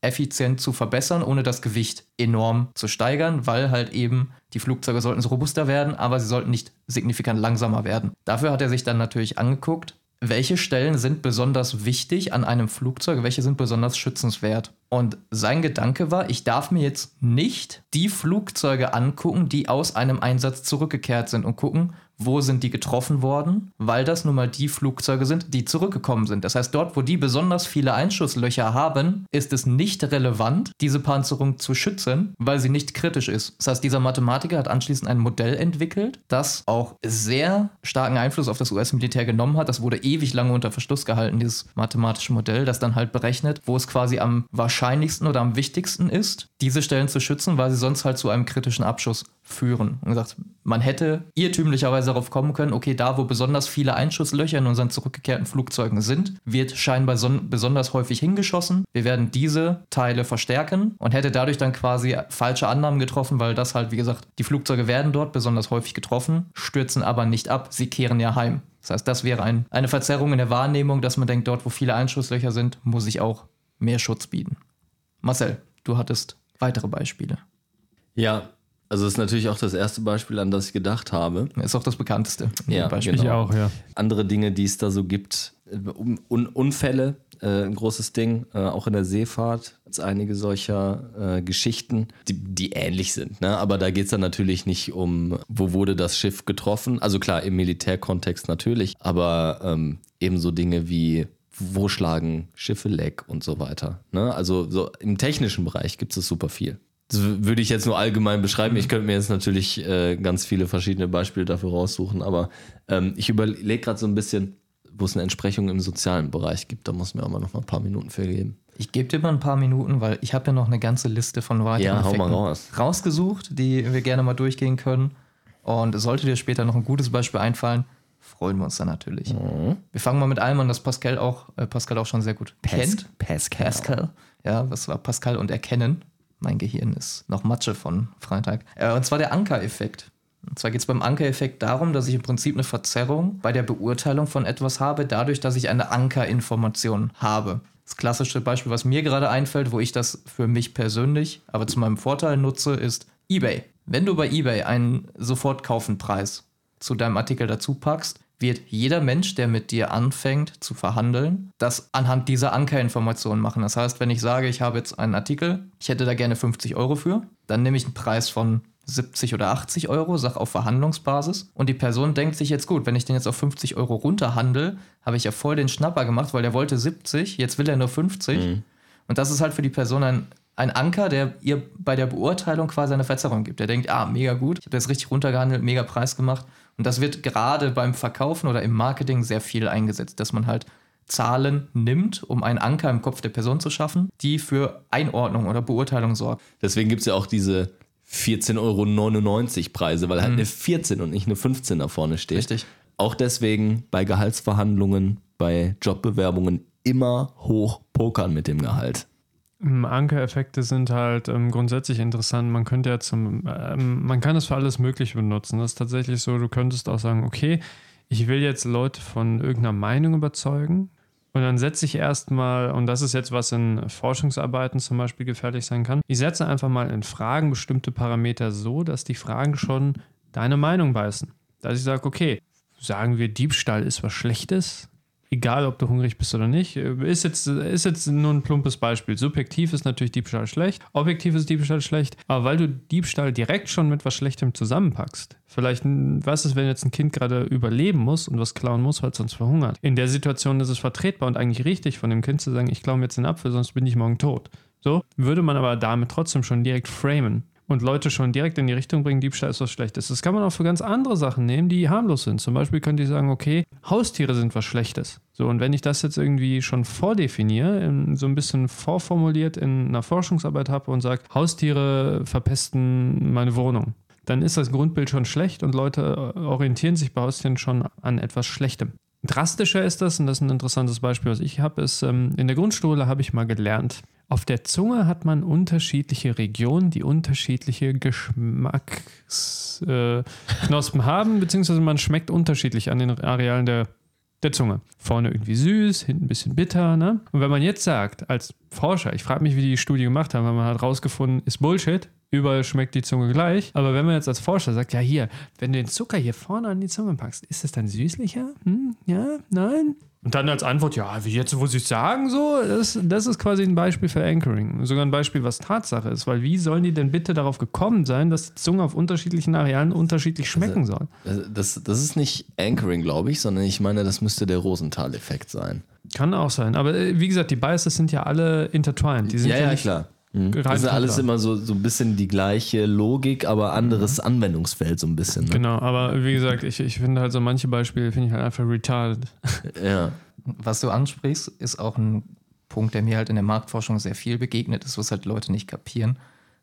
effizient zu verbessern, ohne das Gewicht enorm zu steigern, weil halt eben die Flugzeuge sollten so robuster werden, aber sie sollten nicht signifikant langsamer werden. Dafür hat er sich dann natürlich angeguckt, welche Stellen sind besonders wichtig an einem Flugzeug, welche sind besonders schützenswert. Und sein Gedanke war, ich darf mir jetzt nicht die Flugzeuge angucken, die aus einem Einsatz zurückgekehrt sind und gucken, wo sind die getroffen worden, weil das nun mal die Flugzeuge sind, die zurückgekommen sind. Das heißt, dort, wo die besonders viele Einschusslöcher haben, ist es nicht relevant, diese Panzerung zu schützen, weil sie nicht kritisch ist. Das heißt, dieser Mathematiker hat anschließend ein Modell entwickelt, das auch sehr starken Einfluss auf das US-Militär genommen hat. Das wurde ewig lange unter Verschluss gehalten, dieses mathematische Modell, das dann halt berechnet, wo es quasi am wahrscheinlichsten oder am wichtigsten ist, diese Stellen zu schützen, weil sie sonst halt zu einem kritischen Abschuss führen. Und gesagt, man hätte irrtümlicherweise darauf kommen können, okay, da wo besonders viele Einschusslöcher in unseren zurückgekehrten Flugzeugen sind, wird scheinbar son- besonders häufig hingeschossen. Wir werden diese Teile verstärken und hätte dadurch dann quasi falsche Annahmen getroffen, weil das halt, wie gesagt, die Flugzeuge werden dort besonders häufig getroffen, stürzen aber nicht ab, sie kehren ja heim. Das heißt, das wäre ein, eine Verzerrung in der Wahrnehmung, dass man denkt, dort wo viele Einschusslöcher sind, muss ich auch mehr Schutz bieten. Marcel, du hattest weitere Beispiele. Ja, also das ist natürlich auch das erste Beispiel, an das ich gedacht habe. Ist auch das bekannteste Ja, Beispiel. ich genau. auch, ja. Andere Dinge, die es da so gibt, äh, Un Unfälle, äh, ein großes Ding, äh, auch in der Seefahrt gibt es einige solcher äh, Geschichten, die, die ähnlich sind. Ne? Aber da geht es dann natürlich nicht um, wo wurde das Schiff getroffen. Also klar, im Militärkontext natürlich, aber ähm, ebenso Dinge wie wo schlagen Schiffe leck und so weiter. Ne? Also so im technischen Bereich gibt es super viel. Das würde ich jetzt nur allgemein beschreiben. Ich könnte mir jetzt natürlich äh, ganz viele verschiedene Beispiele dafür raussuchen, aber ähm, ich überlege gerade so ein bisschen, wo es eine Entsprechung im sozialen Bereich gibt. Da muss mir auch mal noch mal ein paar Minuten für geben. Ich gebe dir mal ein paar Minuten, weil ich habe ja noch eine ganze Liste von weiteren Ja, Effekten raus. rausgesucht, die wir gerne mal durchgehen können. Und sollte dir später noch ein gutes Beispiel einfallen, freuen wir uns dann natürlich. Mhm. Wir fangen mal mit einem an, das Pascal auch, äh, Pascal auch schon sehr gut kennt. Pascal. Pascal. Ja, was war Pascal und Erkennen? Mein Gehirn ist noch Matsche von Freitag. Äh, und zwar der Anker-Effekt. Und zwar geht es beim Anker-Effekt darum, dass ich im Prinzip eine Verzerrung bei der Beurteilung von etwas habe, dadurch, dass ich eine Ankerinformation habe. Das klassische Beispiel, was mir gerade einfällt, wo ich das für mich persönlich, aber zu meinem Vorteil nutze, ist eBay. Wenn du bei eBay einen Sofortkaufenpreis zu deinem Artikel dazu packst, wird jeder Mensch, der mit dir anfängt zu verhandeln, das anhand dieser Ankerinformationen machen. Das heißt, wenn ich sage, ich habe jetzt einen Artikel, ich hätte da gerne 50 Euro für, dann nehme ich einen Preis von 70 oder 80 Euro, sag auf Verhandlungsbasis. Und die Person denkt sich jetzt gut, wenn ich den jetzt auf 50 Euro runterhandel, habe ich ja voll den Schnapper gemacht, weil der wollte 70, jetzt will er nur 50. Und das ist halt für die Person ein, ein Anker, der ihr bei der Beurteilung quasi eine Verzerrung gibt. Der denkt, ah, mega gut, ich habe das richtig runtergehandelt, mega Preis gemacht. Und das wird gerade beim Verkaufen oder im Marketing sehr viel eingesetzt, dass man halt Zahlen nimmt, um einen Anker im Kopf der Person zu schaffen, die für Einordnung oder Beurteilung sorgt. Deswegen gibt es ja auch diese 14,99 Euro Preise, weil halt eine 14 und nicht eine 15 da vorne steht. Richtig. Auch deswegen bei Gehaltsverhandlungen, bei Jobbewerbungen immer hoch pokern mit dem Gehalt. Ähm, Ankereffekte sind halt ähm, grundsätzlich interessant. Man könnte ja zum, ähm, man kann es für alles Mögliche benutzen. Das ist tatsächlich so, du könntest auch sagen, okay, ich will jetzt Leute von irgendeiner Meinung überzeugen. Und dann setze ich erstmal, und das ist jetzt, was in Forschungsarbeiten zum Beispiel gefährlich sein kann, ich setze einfach mal in Fragen bestimmte Parameter so, dass die Fragen schon deine Meinung beißen. Dass ich sage, okay, sagen wir, Diebstahl ist was Schlechtes, egal ob du hungrig bist oder nicht. Ist jetzt, ist jetzt nur ein plumpes Beispiel. Subjektiv ist natürlich Diebstahl schlecht, objektiv ist Diebstahl schlecht, aber weil du Diebstahl direkt schon mit was Schlechtem zusammenpackst, vielleicht, was ist, wenn jetzt ein Kind gerade überleben muss und was klauen muss, weil es sonst verhungert? In der Situation ist es vertretbar und eigentlich richtig von dem Kind zu sagen, ich klaue mir jetzt den Apfel, sonst bin ich morgen tot. So, würde man aber damit trotzdem schon direkt framen und Leute schon direkt in die Richtung bringen, Diebstahl ist was Schlechtes. Das kann man auch für ganz andere Sachen nehmen, die harmlos sind. Zum Beispiel könnte ich sagen, okay, Haustiere sind was Schlechtes. So, und wenn ich das jetzt irgendwie schon vordefiniere, in, so ein bisschen vorformuliert in einer Forschungsarbeit habe und sage, Haustiere verpesten meine Wohnung, dann ist das Grundbild schon schlecht und Leute orientieren sich bei Haustieren schon an etwas Schlechtem. Drastischer ist das, und das ist ein interessantes Beispiel, was ich habe, ist, ähm, in der Grundschule habe ich mal gelernt, auf der Zunge hat man unterschiedliche Regionen, die unterschiedliche Geschmacksknospen äh, haben, beziehungsweise man schmeckt unterschiedlich an den Arealen der, der Zunge. Vorne irgendwie süß, hinten ein bisschen bitter. Ne? Und wenn man jetzt sagt, als Forscher, ich frage mich, wie die die Studie gemacht haben, weil man hat rausgefunden, ist Bullshit, überall schmeckt die Zunge gleich. Aber wenn man jetzt als Forscher sagt, ja hier, wenn du den Zucker hier vorne an die Zunge packst, ist das dann süßlicher? Hm? Ja? Nein? Und dann als Antwort, ja, wie jetzt, wo sie es sagen, so, das, das ist quasi ein Beispiel für Anchoring. Sogar ein Beispiel, was Tatsache ist. Weil wie sollen die denn bitte darauf gekommen sein, dass die Zunge auf unterschiedlichen Arealen unterschiedlich schmecken soll? Also das, das ist nicht Anchoring, glaube ich, sondern ich meine, das müsste der Rosenthal-Effekt sein. Kann auch sein. Aber äh, wie gesagt, die Biases sind ja alle intertwined. Die sind ja, ja, nicht klar. Mhm. Das ist alles immer so, so ein bisschen die gleiche Logik, aber anderes Anwendungsfeld so ein bisschen. Ne? Genau, aber wie gesagt, ich, ich finde halt so manche Beispiele finde ich halt einfach retarded. Ja. Was du ansprichst, ist auch ein Punkt, der mir halt in der Marktforschung sehr viel begegnet ist, was halt Leute nicht kapieren,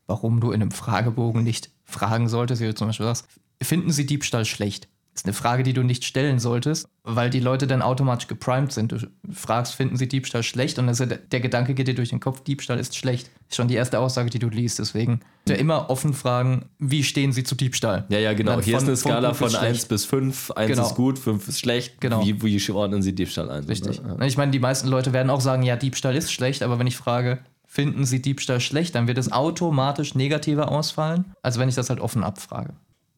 warum du in einem Fragebogen nicht fragen solltest, wie du zum Beispiel sagst, finden sie Diebstahl schlecht? Das ist eine Frage, die du nicht stellen solltest, weil die Leute dann automatisch geprimed sind. Du fragst, finden sie Diebstahl schlecht? Und ja, der Gedanke geht dir durch den Kopf, Diebstahl ist schlecht. Ist schon die erste Aussage, die du liest. Deswegen ja immer offen fragen, wie stehen sie zu Diebstahl? Ja, ja, genau. Dann Hier von- ist eine Skala von bis 1 schlecht. bis 5. 1 Genau. ist gut, 5 ist schlecht. Genau. Wie, wie ordnen Sie Diebstahl ein? Richtig. Ja. Ich meine, die meisten Leute werden auch sagen, ja, Diebstahl ist schlecht, aber wenn ich frage, finden sie Diebstahl schlecht, dann wird es automatisch negativer ausfallen, als wenn ich das halt offen abfrage.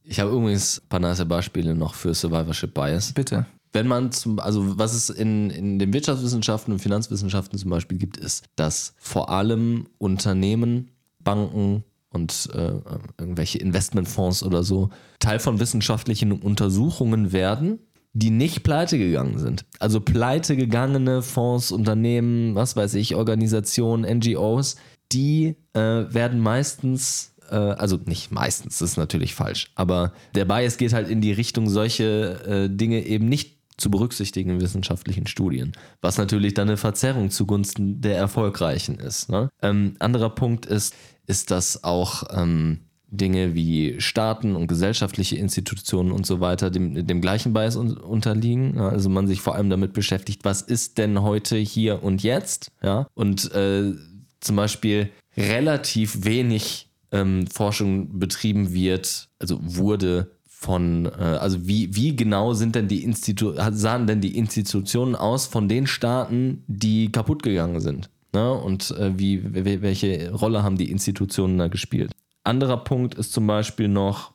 Ich habe übrigens ein paar nice Beispiele noch für Survivorship Bias. Bitte. Wenn man zum, also was es in, in den Wirtschaftswissenschaften und Finanzwissenschaften zum Beispiel gibt, ist, dass vor allem Unternehmen, Banken und äh, irgendwelche Investmentfonds oder so Teil von wissenschaftlichen Untersuchungen werden, die nicht pleite gegangen sind. Also pleite gegangene Fonds, Unternehmen, was weiß ich, Organisationen, NGOs, die äh, werden meistens, also nicht meistens, das ist natürlich falsch, aber der Bias geht halt in die Richtung, solche äh, Dinge eben nicht zu berücksichtigen in wissenschaftlichen Studien, was natürlich dann eine Verzerrung zugunsten der Erfolgreichen ist. Ne? Ähm, anderer Punkt ist, ist, dass auch ähm, Dinge wie Staaten und gesellschaftliche Institutionen und so weiter dem, dem gleichen Bias un unterliegen. Also man sich vor allem damit beschäftigt, was ist denn heute hier und jetzt? Ja, und äh, zum Beispiel relativ wenig ähm, Forschung betrieben wird, also wurde von, äh, also wie, wie genau sind denn die Institu sahen denn die Institutionen aus von den Staaten, die kaputt gegangen sind? Ne? Und äh, wie, welche Rolle haben die Institutionen da gespielt? Anderer Punkt ist zum Beispiel noch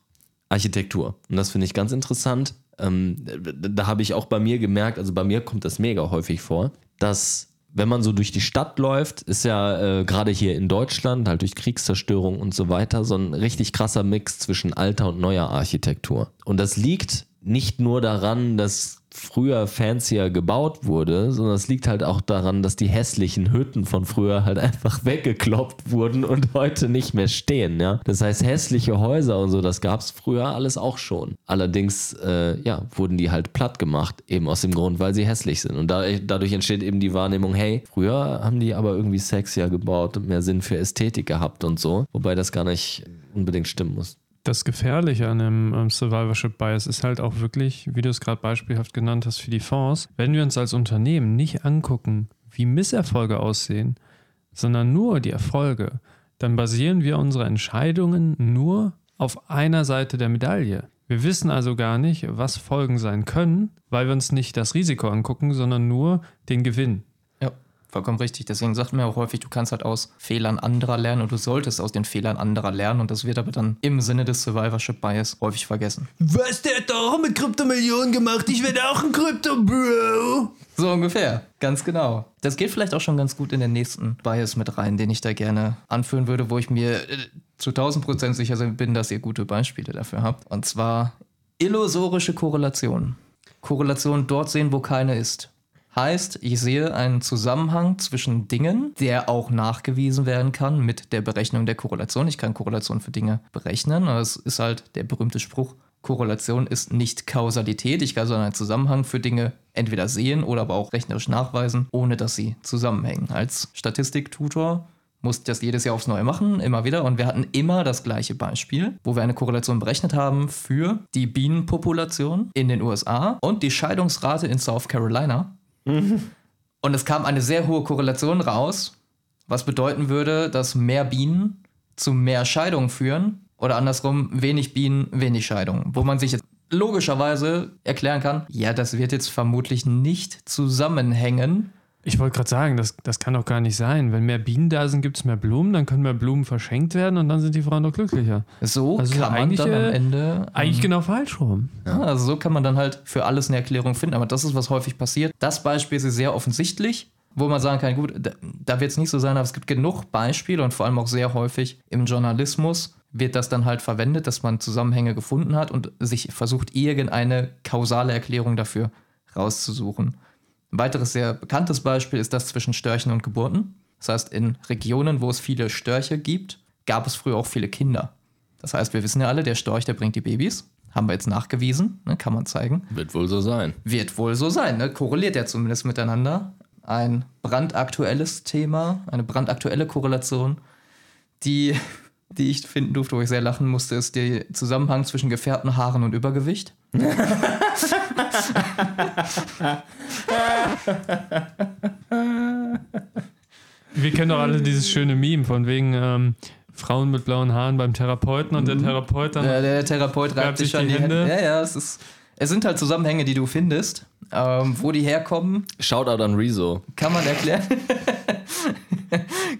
Architektur. Und das finde ich ganz interessant. Ähm, da habe ich auch bei mir gemerkt, also bei mir kommt das mega häufig vor, dass wenn man so durch die Stadt läuft, ist ja äh, gerade hier in Deutschland, halt durch Kriegszerstörung und so weiter, so ein richtig krasser Mix zwischen alter und neuer Architektur. Und das liegt nicht nur daran, dass früher fancier gebaut wurde, sondern es liegt halt auch daran, dass die hässlichen Hütten von früher halt einfach weggekloppt wurden und heute nicht mehr stehen, ja. Das heißt, hässliche Häuser und so, das gab es früher alles auch schon. Allerdings, äh, ja, wurden die halt platt gemacht, eben aus dem Grund, weil sie hässlich sind. Und da, dadurch entsteht eben die Wahrnehmung, hey, früher haben die aber irgendwie sexier gebaut und mehr Sinn für Ästhetik gehabt und so, wobei das gar nicht unbedingt stimmen muss das Gefährliche an dem ähm, Survivorship Bias ist halt auch wirklich, wie du es gerade beispielhaft genannt hast, für die Fonds, wenn wir uns als Unternehmen nicht angucken, wie Misserfolge aussehen, sondern nur die Erfolge, dann basieren wir unsere Entscheidungen nur auf einer Seite der Medaille. Wir wissen also gar nicht, was Folgen sein können, weil wir uns nicht das Risiko angucken, sondern nur den Gewinn. Vollkommen richtig. Deswegen sagt man ja auch häufig, du kannst halt aus Fehlern anderer lernen und du solltest aus den Fehlern anderer lernen. Und das wird aber dann im Sinne des Survivorship Bias häufig vergessen. Was, der hat doch auch mit Kryptomillionen gemacht? Ich werde auch ein Krypto-Bro. So ungefähr. Ganz genau. Das geht vielleicht auch schon ganz gut in den nächsten Bias mit rein, den ich da gerne anführen würde, wo ich mir äh, zu 1000 Prozent sicher bin, dass ihr gute Beispiele dafür habt. Und zwar illusorische Korrelation. Korrelation dort sehen, wo keine ist. Heißt, ich sehe einen Zusammenhang zwischen Dingen, der auch nachgewiesen werden kann mit der Berechnung der Korrelation. Ich kann Korrelation für Dinge berechnen. Das ist halt der berühmte Spruch, Korrelation ist nicht Kausalität. Ich kann so einen Zusammenhang für Dinge entweder sehen oder aber auch rechnerisch nachweisen, ohne dass sie zusammenhängen. Als Statistiktutor musste das jedes Jahr aufs Neue machen, immer wieder. Und wir hatten immer das gleiche Beispiel, wo wir eine Korrelation berechnet haben für die Bienenpopulation in den USA und die Scheidungsrate in South Carolina. Und es kam eine sehr hohe Korrelation raus, was bedeuten würde, dass mehr Bienen zu mehr Scheidungen führen oder andersrum wenig Bienen, wenig Scheidungen. Wo man sich jetzt logischerweise erklären kann, ja, das wird jetzt vermutlich nicht zusammenhängen ich wollte gerade sagen, das, das kann doch gar nicht sein. Wenn mehr Bienen da sind, gibt es mehr Blumen, dann können mehr Blumen verschenkt werden und dann sind die Frauen doch glücklicher. So also kann man dann am Ende. Eigentlich ähm, genau falsch rum. Ja, also so kann man dann halt für alles eine Erklärung finden. Aber das ist, was häufig passiert. Das Beispiel ist sehr offensichtlich, wo man sagen kann, gut, da, da wird es nicht so sein, aber es gibt genug Beispiele und vor allem auch sehr häufig im Journalismus wird das dann halt verwendet, dass man Zusammenhänge gefunden hat und sich versucht, irgendeine kausale Erklärung dafür rauszusuchen. Ein weiteres sehr bekanntes Beispiel ist das zwischen Störchen und Geburten. Das heißt, in Regionen, wo es viele Störche gibt, gab es früher auch viele Kinder. Das heißt, wir wissen ja alle, der Storch, der bringt die Babys. Haben wir jetzt nachgewiesen, ne, kann man zeigen. Wird wohl so sein. Wird wohl so sein, ne? korreliert ja zumindest miteinander. Ein brandaktuelles Thema, eine brandaktuelle Korrelation, die, die ich finden durfte, wo ich sehr lachen musste, ist der Zusammenhang zwischen gefärbten Haaren und Übergewicht. Wir kennen doch alle dieses schöne Meme von wegen ähm, Frauen mit blauen Haaren beim Therapeuten und der mhm. Therapeut dann. Ja, der Therapeut reibt sich schon die Hände. Hände. Ja, ja, es ist. Es sind halt Zusammenhänge, die du findest, ähm, wo die herkommen. Shoutout an Rezo. Kann man erklären.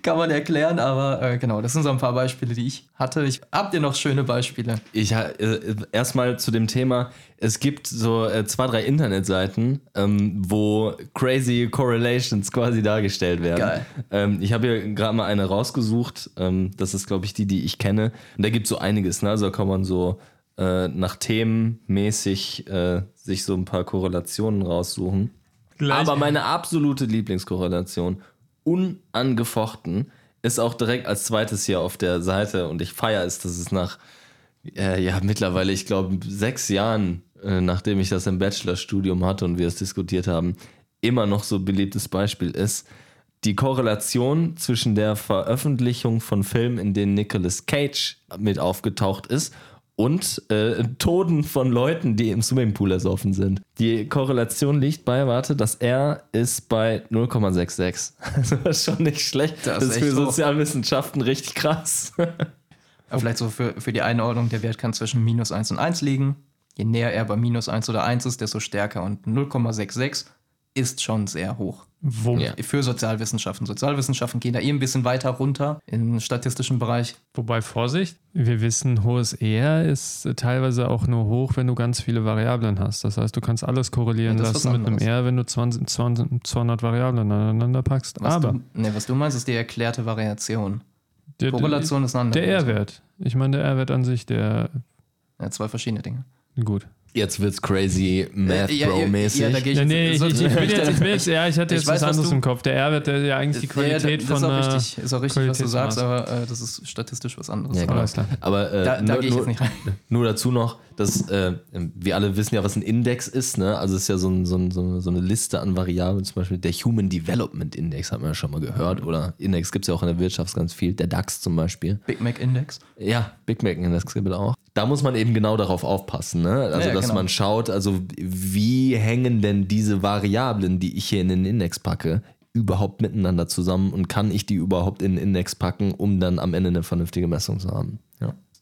kann man erklären, aber äh, genau, das sind so ein paar Beispiele, die ich hatte. Ich, habt ihr noch schöne Beispiele? Ich äh, erstmal zu dem Thema. Es gibt so äh, zwei, drei Internetseiten, ähm, wo crazy Correlations quasi dargestellt werden. Geil. Ähm, ich habe hier gerade mal eine rausgesucht. Ähm, das ist, glaube ich, die, die ich kenne. Und da gibt es so einiges. Ne? Also kann man so äh, nach Themen mäßig äh, sich so ein paar Korrelationen raussuchen. Gleich. Aber meine absolute Lieblingskorrelation unangefochten ist auch direkt als zweites hier auf der Seite und ich feiere es, dass es nach, äh, ja, mittlerweile, ich glaube, sechs Jahren, äh, nachdem ich das im Bachelorstudium hatte und wir es diskutiert haben, immer noch so beliebtes Beispiel ist. Die Korrelation zwischen der Veröffentlichung von Filmen, in denen Nicolas Cage mit aufgetaucht ist, und äh, Toten von Leuten, die im Swimmingpool ersoffen sind. Die Korrelation liegt bei, warte, das R ist bei 0,66. Also das ist schon nicht schlecht. Das Das, ist für hoch. Sozialwissenschaften richtig krass. Aber vielleicht so für, für die Einordnung, der Wert kann zwischen minus 1 und 1 liegen. Je näher er bei minus 1 oder 1 ist, desto stärker. Und 0,66 ist schon sehr hoch. Wo, Ja. Für Sozialwissenschaften. Sozialwissenschaften gehen da eh ein bisschen weiter runter im statistischen Bereich. Wobei, Vorsicht, wir wissen, hohes R ist teilweise auch nur hoch, wenn du ganz viele Variablen hast. Das heißt, du kannst alles korrelieren Ja, lassen mit einem anderes. R, wenn du 20, 20, 200 Variablen aneinander packst. Was Aber du, nee, was du meinst, ist die erklärte Variation. der, Korrelation ist eine andere. der R-Wert. Ich meine, der R-Wert an sich, der. Ja, zwei verschiedene Dinge. Gut. Jetzt wird's crazy Math Äh, ja, ja, Bro-mäßig. ja, da gehe ich Ja, nee, ich, so- ich, ich, bin jetzt, ich bin jetzt, ja, ich hatte Ich jetzt weiß, was anderes du- im Kopf. Der R-Wert, der ja eigentlich die Qualität ja, von. das ist auch richtig, ist auch richtig was du sagst, aber äh, das ist statistisch was anderes. Ja, genau. Alles klar. Aber äh, Da, da gehe ich jetzt nicht rein. nur dazu noch, dass äh, wir alle wissen ja, was ein Index ist. Ne? Also es ist ja so, ein, so, ein, so, eine, Liste an Variablen, zum Beispiel der Human Development Index, hat man ja schon mal gehört. Oder Index gibt es ja auch in der Wirtschaft ganz viel. Der DAX zum Beispiel. Big Mac Index. Ja, Big Mac Index gibt es auch. Da muss man eben genau darauf aufpassen. Ne? Also Ja, dass genau. man schaut, also wie hängen denn diese Variablen, die ich hier in den Index packe, überhaupt miteinander zusammen und kann ich die überhaupt in den Index packen, um dann am Ende eine vernünftige Messung zu haben.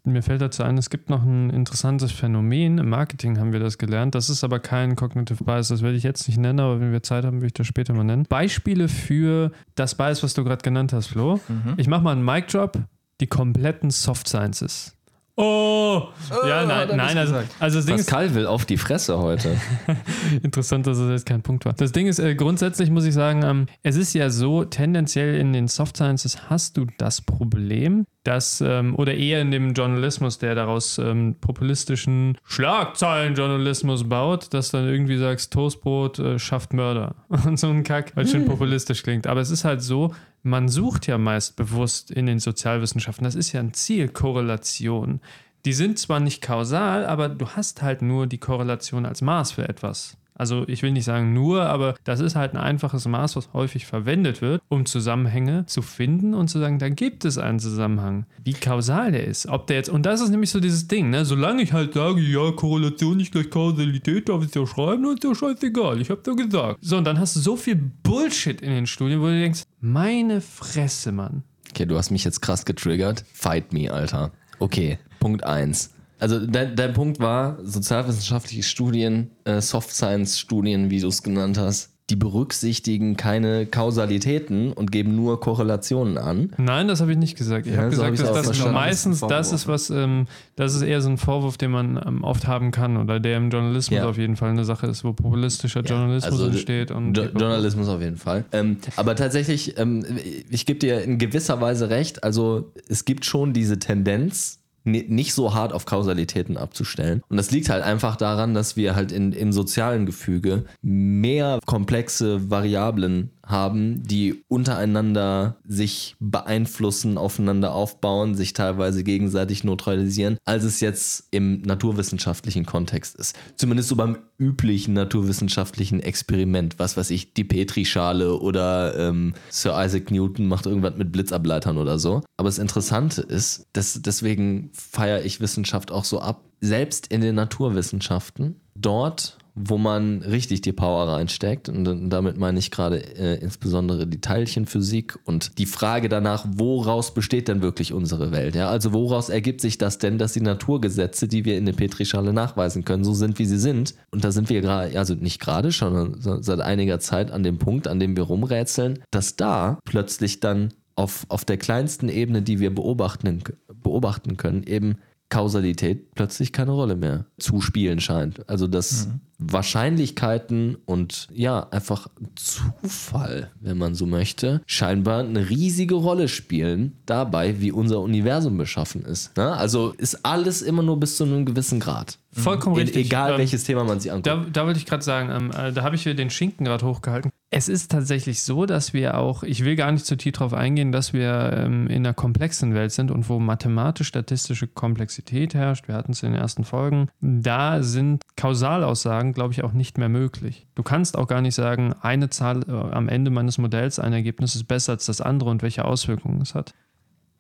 Mir fällt dazu ein, es gibt noch ein interessantes Phänomen. Im Marketing haben wir das gelernt. Das ist aber kein Cognitive Bias. Das werde ich jetzt nicht nennen, aber wenn wir Zeit haben, will ich das später mal nennen. Beispiele für das Bias, was du gerade genannt hast, Flo. Mhm. Ich mache mal einen Mic Drop. Die kompletten Soft Sciences. Oh! ja, hat nein, nein. Also, also das Ding ist, Pascal will auf die Fresse heute. Interessant, dass es jetzt kein Punkt war. Das Ding ist, äh, grundsätzlich muss ich sagen, ähm, es ist ja so, tendenziell in den Soft Sciences hast du das Problem, dass, ähm, oder eher in dem Journalismus, der daraus ähm, populistischen Schlagzeilenjournalismus baut, dass dann irgendwie sagst, Toastbrot äh, schafft Mörder und so ein Kack, weil schön populistisch klingt. Aber es ist halt so, man sucht ja meist bewusst in den Sozialwissenschaften, das ist ja ein Ziel, Korrelation. Die sind zwar nicht kausal, aber du hast halt nur die Korrelation als Maß für etwas. Also ich will nicht sagen nur, aber das ist halt ein einfaches Maß, was häufig verwendet wird, um Zusammenhänge zu finden und zu sagen, da gibt es einen Zusammenhang. Wie kausal der ist. Ob der jetzt, und das ist nämlich so dieses Ding, ne? Solange ich halt sage, ja, Korrelation nicht gleich Kausalität, darf ich es ja schreiben, dann ist ja scheißegal. Ich hab ja gesagt. So, und dann hast du so viel Bullshit in den Studien, wo du denkst, meine Fresse, Mann. Okay, du hast mich jetzt krass getriggert. Fight me, Alter. Okay, Punkt 1. Also dein, dein Punkt war, sozialwissenschaftliche Studien, äh, Soft Science Studien, wie du es genannt hast, die berücksichtigen keine Kausalitäten und geben nur Korrelationen an. Nein, das habe ich nicht gesagt. Ich Ja, habe so hab gesagt, auch dass das meistens Das ist was, ähm, das ist eher so ein Vorwurf, den man ähm, oft haben kann oder der im Journalismus Ja. auf jeden Fall eine Sache ist, wo populistischer Journalismus also, entsteht. Und Jo Journalismus auf jeden Fall. Ähm, aber tatsächlich, ähm, ich gebe dir in gewisser Weise recht, also es gibt schon diese Tendenz, nicht so hart auf Kausalitäten abzustellen. Und das liegt halt einfach daran, dass wir halt in, im sozialen Gefüge mehr komplexe Variablen haben, die untereinander sich beeinflussen, aufeinander aufbauen, sich teilweise gegenseitig neutralisieren, als es jetzt im naturwissenschaftlichen Kontext ist. Zumindest so beim üblichen naturwissenschaftlichen Experiment. Was weiß ich, die Petrischale oder ähm, Sir Isaac Newton macht irgendwas mit Blitzableitern oder so. Aber das Interessante ist, dass deswegen feiere ich Wissenschaft auch so ab. Selbst in den Naturwissenschaften, dort wo man richtig die Power reinsteckt. Und damit meine ich gerade äh, insbesondere die Teilchenphysik und die Frage danach, woraus besteht denn wirklich unsere Welt? Ja? Also woraus ergibt sich das denn, dass die Naturgesetze, die wir in der Petrischale nachweisen können, so sind, wie sie sind? Und da sind wir gerade, also nicht gerade schon seit einiger Zeit an dem Punkt, an dem wir rumrätseln, dass da plötzlich dann auf, auf der kleinsten Ebene, die wir beobachten, beobachten können, eben Kausalität plötzlich keine Rolle mehr zu spielen scheint. Also dass Wahrscheinlichkeiten und ja, einfach Zufall, wenn man so möchte, scheinbar eine riesige Rolle spielen dabei, wie unser Universum beschaffen ist. Ne? Also ist alles immer nur bis zu einem gewissen Grad. Vollkommen E- richtig. Egal Ähm, welches Thema man sich anguckt. Da, da wollte ich gerade sagen, ähm, äh, da habe ich hier den Schinken gerade hochgehalten. Es ist tatsächlich so, dass wir auch, ich will gar nicht zu tief darauf eingehen, dass wir ähm, in einer komplexen Welt sind und wo mathematisch-statistische Komplexität herrscht. Wir hatten es in den ersten Folgen. Da sind Kausalaussagen, glaube ich, auch nicht mehr möglich. Du kannst auch gar nicht sagen, eine Zahl äh, am Ende meines Modells, ein Ergebnis ist besser als das andere und welche Auswirkungen es hat.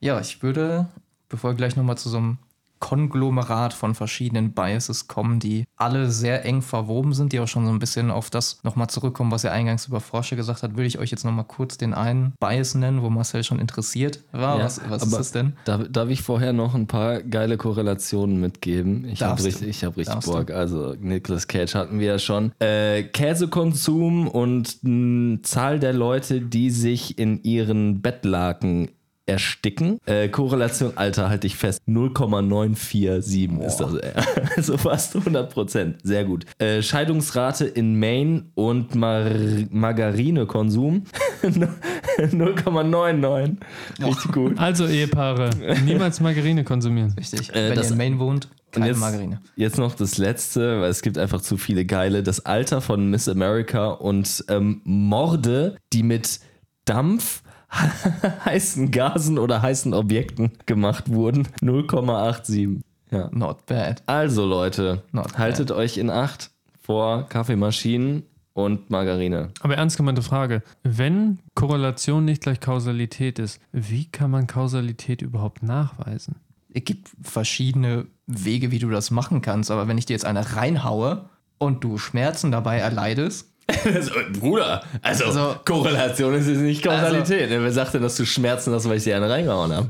Ja, ich würde, bevor wir gleich nochmal zu so einem Konglomerat von verschiedenen Biases kommen, die alle sehr eng verwoben sind, die auch schon so ein bisschen auf das nochmal zurückkommen, was er eingangs über Forscher gesagt hat, würde ich euch jetzt nochmal kurz den einen Bias nennen, wo Marcel schon interessiert war. Ja, was was aber ist das denn? Darf, darf ich vorher noch ein paar geile Korrelationen mitgeben? Ich habe richtig, ich hab richtig Darfst du. Bock. Also Nicolas Cage hatten wir ja schon. Äh, Käsekonsum und mh, Zahl der Leute, die sich in ihren Bettlaken ersticken. Äh, Korrelation, Alter, halte ich fest, 0,947 ist das. äh, Also fast 100 Prozent. Sehr gut. Äh, Scheidungsrate in Maine und Mar Margarinekonsum 0,99. Richtig gut. Also Ehepaare, niemals Margarine konsumieren. Richtig. Äh, Wenn das- ihr in Maine wohnt, keine jetzt, Margarine. Jetzt noch das letzte, weil es gibt einfach zu viele geile. Das Alter von Miss America und ähm, Morde, die mit Dampf, heißen Gasen oder heißen Objekten gemacht wurden. 0,87. Ja. Not bad. Also Leute, Not haltet euch in Acht vor Kaffeemaschinen und Margarine. Aber ernst gemeinte Frage, wenn Korrelation nicht gleich Kausalität ist, wie kann man Kausalität überhaupt nachweisen? Es gibt verschiedene Wege, wie du das machen kannst, aber wenn ich dir jetzt eine reinhaue und du Schmerzen dabei erleidest, Also, Bruder, also, Also- Korrelation ist jetzt nicht Kausalität. Wer sagt denn, dass du Schmerzen hast, weil ich dir eine reingehauen habe?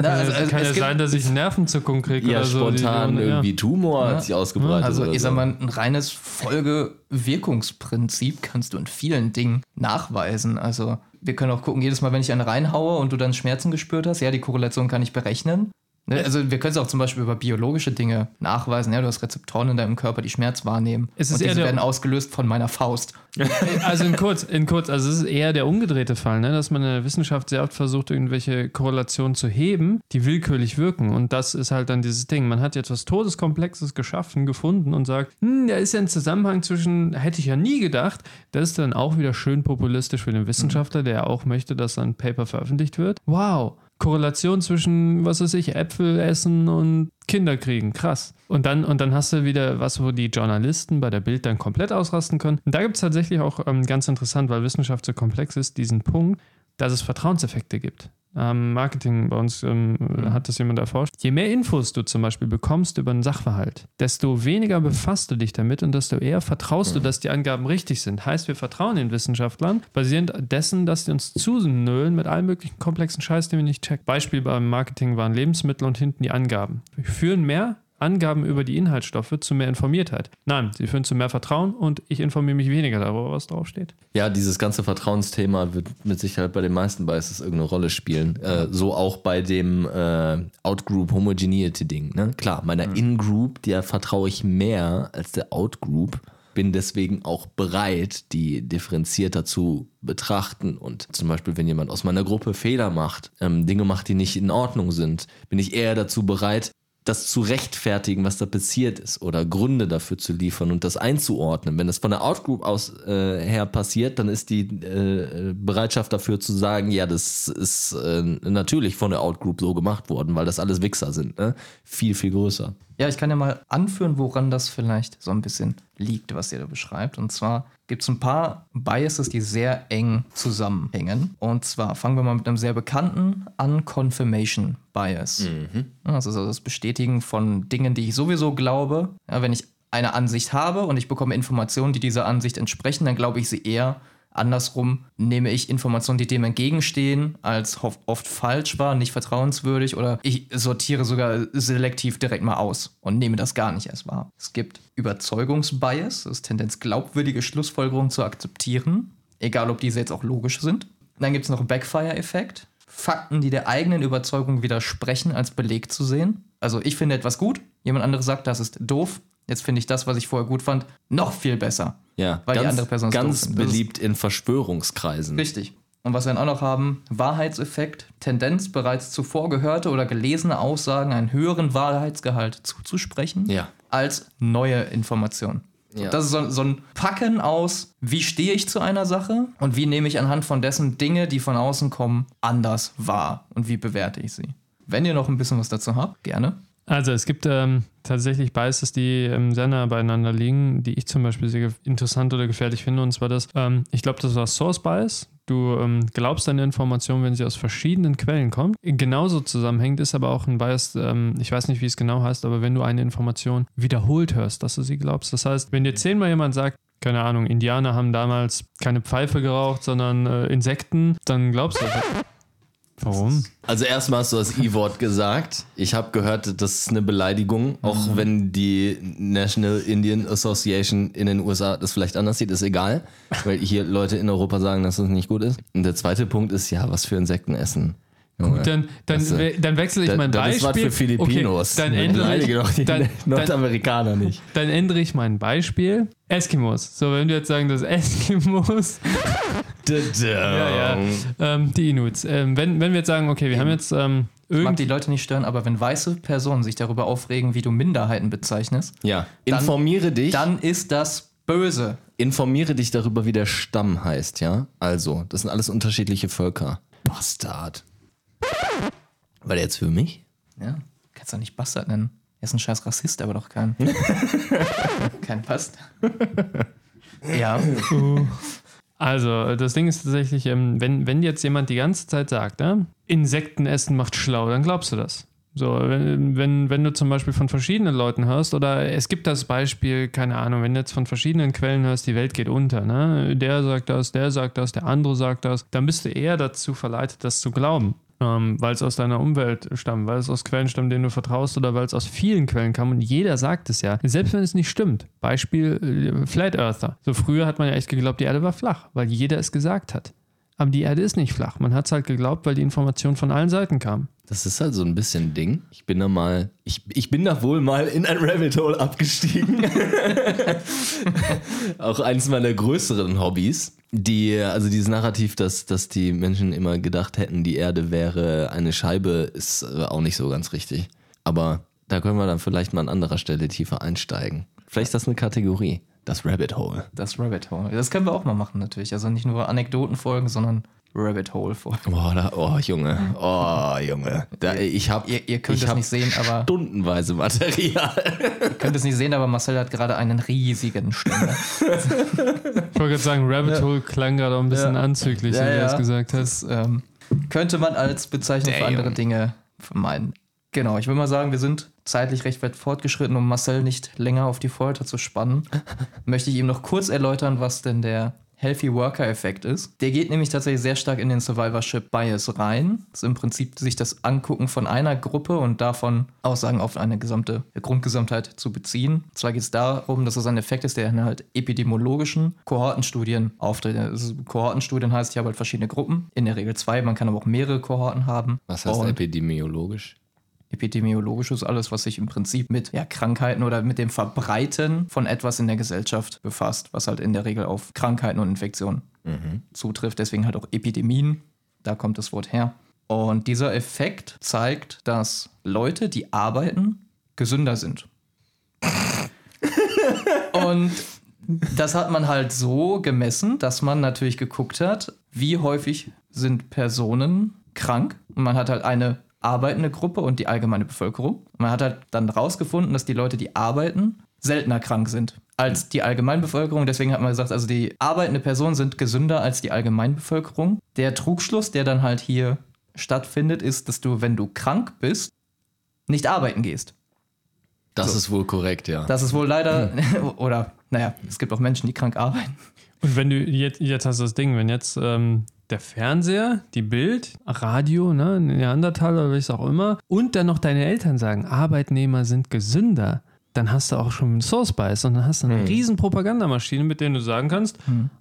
na, also, es also, kann es ja gibt, sein, dass ich Nervenzuckung kriege Ja, oder so. die- spontan die- irgendwie Tumor Ja. hat sich ausgebreitet. also ich so. sag mal, ein reines Folge-Wirkungsprinzip kannst du in vielen Dingen nachweisen. Also wir können auch gucken, jedes Mal, wenn ich eine reinhaue und du dann Schmerzen gespürt hast, ja, die Korrelation kann ich berechnen. Ne, Also wir können es auch zum Beispiel über biologische Dinge nachweisen. Ja, du hast Rezeptoren in deinem Körper, die Schmerz wahrnehmen. Es ist und eher diese werden ausgelöst von meiner Faust. Also in kurz, in kurz, also es ist eher der umgedrehte Fall, ne? dass man in der Wissenschaft sehr oft versucht, irgendwelche Korrelationen zu heben, die willkürlich wirken. Und das ist halt dann dieses Ding. Man hat jetzt was Todeskomplexes geschaffen, gefunden und sagt, hm, da ist ja ein Zusammenhang zwischen, hätte ich ja nie gedacht. Das ist dann auch wieder schön populistisch für den Wissenschaftler, der auch möchte, dass ein Paper veröffentlicht wird. Wow. Korrelation zwischen, was weiß ich, Äpfel essen und Kinder kriegen. Krass. Und dann, und dann hast du wieder was, wo die Journalisten bei der Bild dann komplett ausrasten können. Und da gibt es tatsächlich auch ähm, ganz interessant, weil Wissenschaft so komplex ist, diesen Punkt, dass es Vertrauenseffekte gibt. Ähm, Marketing bei uns ähm, hat das jemand erforscht. Je mehr Infos du zum Beispiel bekommst über einen Sachverhalt, desto weniger befasst du dich damit und desto eher vertraust du, dass die Angaben richtig sind. Heißt, wir vertrauen den Wissenschaftlern, basierend dessen, dass die uns zusnüllen mit allen möglichen komplexen Scheiß, den wir nicht checken. Beispiel beim Marketing waren Lebensmittel und hinten die Angaben. Wir führen mehr Angaben über die Inhaltsstoffe zu mehr Informiertheit. Nein, sie führen zu mehr Vertrauen und ich informiere mich weniger darüber, was draufsteht. Ja, dieses ganze Vertrauensthema wird mit Sicherheit bei den meisten Biases irgendeine Rolle spielen. Äh, so auch bei dem äh, Outgroup Homogeneity Ding. Ne? Klar, meiner In-Group, der vertraue ich mehr als der Outgroup. Bin deswegen auch bereit, die differenzierter zu betrachten. Und zum Beispiel, wenn jemand aus meiner Gruppe Fehler macht, ähm, Dinge macht, die nicht in Ordnung sind, bin ich eher dazu bereit, das zu rechtfertigen, was da passiert ist oder Gründe dafür zu liefern und das einzuordnen. Wenn das von der Outgroup aus äh, her passiert, dann ist die äh, Bereitschaft dafür zu sagen, ja, das ist äh, natürlich von der Outgroup so gemacht worden, weil das alles Wichser sind, ne? viel, viel größer. Ja, ich kann ja mal anführen, woran das vielleicht so ein bisschen liegt, was ihr da beschreibt. Und zwar gibt es ein paar Biases, die sehr eng zusammenhängen. Und zwar fangen wir mal mit einem sehr bekannten an, Confirmation Bias. Ja, Das ist also das Bestätigen von Dingen, die ich sowieso glaube. Ja, wenn ich eine Ansicht habe und ich bekomme Informationen, die dieser Ansicht entsprechen, dann glaube ich sie eher. Andersrum nehme ich Informationen, die dem entgegenstehen, als oft, falsch war, nicht vertrauenswürdig oder ich sortiere sogar selektiv direkt mal aus und nehme das gar nicht erst wahr. Es gibt Überzeugungsbias, das ist Tendenz, glaubwürdige Schlussfolgerungen zu akzeptieren, egal ob diese jetzt auch logisch sind. Dann gibt es noch Backfire-Effekt, Fakten, die der eigenen Überzeugung widersprechen, als Beleg zu sehen. Also ich finde etwas gut, jemand anderes sagt, das ist doof. Jetzt finde ich das, was ich vorher gut fand, noch viel besser. Ja, Weil die ganz, andere Person ganz beliebt in Verschwörungskreisen. Richtig. Und was wir dann auch noch haben, Wahrheitseffekt, Tendenz, bereits zuvor gehörte oder gelesene Aussagen einen höheren Wahrheitsgehalt zuzusprechen, Ja. als neue Informationen. Ja. Das ist so, so ein Packen aus, wie stehe ich zu einer Sache und wie nehme ich anhand von dessen Dinge, die von außen kommen, anders wahr und wie bewerte ich sie. Wenn ihr noch ein bisschen was dazu habt, gerne. Also es gibt ähm, tatsächlich Biases, die ähm, sehr nah beieinander liegen, die ich zum Beispiel sehr interessant oder gefährlich finde. Und zwar das, ähm, ich glaube, das war Source Bias. Du ähm, glaubst eine Information, wenn sie aus verschiedenen Quellen kommt. Genauso zusammenhängt ist aber auch ein Bias, ähm, ich weiß nicht, wie es genau heißt, aber wenn du eine Information wiederholt hörst, dass du sie glaubst. Das heißt, wenn dir zehnmal jemand sagt, keine Ahnung, Indianer haben damals keine Pfeife geraucht, sondern äh, Insekten, dann glaubst du das. Warum? Also erstmal hast du das I-Wort gesagt. Ich habe gehört, das ist eine Beleidigung, auch wenn die National Indian Association in den USA das vielleicht anders sieht, ist egal, weil hier Leute in Europa sagen, dass das nicht gut ist. Und der zweite Punkt ist, ja, was für Insekten essen. Junge. Dann, dann, Das, we- dann wechsle ich Da- mein das Beispiel. ist was für Filipinos. Okay, dann, ändere ich, doch die dann, dann, Nordamerikaner nicht. dann ändere ich mein Beispiel. Eskimos. So, wenn du jetzt sagen, dass Eskimos, ja, ja, ähm, die Inuits. Ähm, wenn, wenn wir jetzt sagen, okay, wir haben jetzt ähm, Ich mag die Leute nicht stören, aber wenn weiße Personen sich darüber aufregen, wie du Minderheiten bezeichnest, Ja, Dann- informiere dich. dann ist das böse. informiere dich darüber, wie der Stamm heißt, ja? Also, das sind alles unterschiedliche Völker. Bastard. War der jetzt für mich? Ja, kannst du nicht Bastard nennen. Er ist ein scheiß Rassist, aber doch kein. kein Passt. ja, Also, das Ding ist tatsächlich, ähm, wenn, wenn jetzt jemand die ganze Zeit sagt, ne, Insekten essen macht schlau, dann glaubst du das. So, wenn, wenn, wenn du zum Beispiel von verschiedenen Leuten hörst, oder es gibt das Beispiel, keine Ahnung, wenn du jetzt von verschiedenen Quellen hörst, die Welt geht unter, ne? Der sagt das, der sagt das, der andere sagt das, dann bist du eher dazu verleitet, das zu glauben. Ähm, weil es aus deiner Umwelt stammt, weil es aus Quellen stammt, denen du vertraust, oder weil es aus vielen Quellen kam und jeder sagt es ja. Selbst wenn es nicht stimmt. Beispiel äh, Flat Earther. So früher hat man ja echt geglaubt, die Erde war flach, weil jeder es gesagt hat. Aber die Erde ist nicht flach. Man hat es halt geglaubt, weil die Information von allen Seiten kam. Das ist halt so ein bisschen Ding. Ich bin da mal, ich, ich bin da wohl mal in ein Rabbit Hole abgestiegen. Auch eines meiner größeren Hobbys. Die, also dieses Narrativ, dass, dass die Menschen immer gedacht hätten, die Erde wäre eine Scheibe, ist äh, auch nicht so ganz richtig. Aber da können wir dann vielleicht mal an anderer Stelle tiefer einsteigen. Vielleicht ist das eine Kategorie. Das Rabbit Hole. das Rabbit Hole. Das können wir auch mal machen, natürlich. Also nicht nur Anekdotenfolgen, sondern Rabbit Hole-Folgen. Boah, da, oh Junge, oh Junge. Da, ich habe Ihr, ihr könnt ich es hab nicht sehen, aber stundenweise Material. ihr könnt es nicht sehen, aber Marcel hat gerade einen riesigen Ständer. Ich wollte gerade sagen, Rabbit Hole klang gerade auch ein bisschen Ja. anzüglich, Ja, wie du ja. das gesagt hast. Das ähm, könnte man als Bezeichnung für Damn. andere Dinge vermeiden. Genau, ich will mal sagen, wir sind zeitlich recht weit fortgeschritten, um Marcel nicht länger auf die Folter zu spannen. möchte ich ihm noch kurz erläutern, was denn der Healthy Worker Effekt ist. Der geht nämlich tatsächlich sehr stark in den Survivorship Bias rein. Das ist im Prinzip sich das Angucken von einer Gruppe und davon Aussagen auf eine gesamte Grundgesamtheit zu beziehen. Und zwar geht es darum, dass es ein Effekt ist, der in halt epidemiologischen Kohortenstudien auftritt. Also Kohortenstudien heißt, ich habe halt verschiedene Gruppen, in der Regel zwei, man kann aber auch mehrere Kohorten haben. Was heißt Und epidemiologisch? Epidemiologisch ist alles, was sich im Prinzip mit ja, Krankheiten oder mit dem Verbreiten von etwas in der Gesellschaft befasst, was halt in der Regel auf Krankheiten und Infektionen zutrifft. Deswegen halt auch Epidemien, da kommt das Wort her. Und dieser Effekt zeigt, dass Leute, die arbeiten, gesünder sind. und das hat man halt so gemessen, dass man natürlich geguckt hat, wie häufig sind Personen krank. Und man hat halt eine arbeitende Gruppe und die allgemeine Bevölkerung. Man hat halt dann rausgefunden, dass die Leute, die arbeiten, seltener krank sind als die Allgemeinbevölkerung. Deswegen hat man gesagt, also die arbeitende Personen sind gesünder als die Allgemeinbevölkerung. Der Trugschluss, der dann halt hier stattfindet, ist, dass du, wenn du krank bist, nicht arbeiten gehst. Das ist wohl korrekt, ja. Das ist wohl leider, oder naja, es gibt auch Menschen, die krank arbeiten. Und wenn du jetzt, jetzt hast du das Ding, wenn jetzt ähm, der Fernseher, die Bild, Radio, ne, Neandertaler oder was auch immer, und dann noch deine Eltern sagen, Arbeitnehmer sind gesünder, dann hast du auch schon einen Source Bias und dann hast du eine riesen Propagandamaschine, mit der du sagen kannst,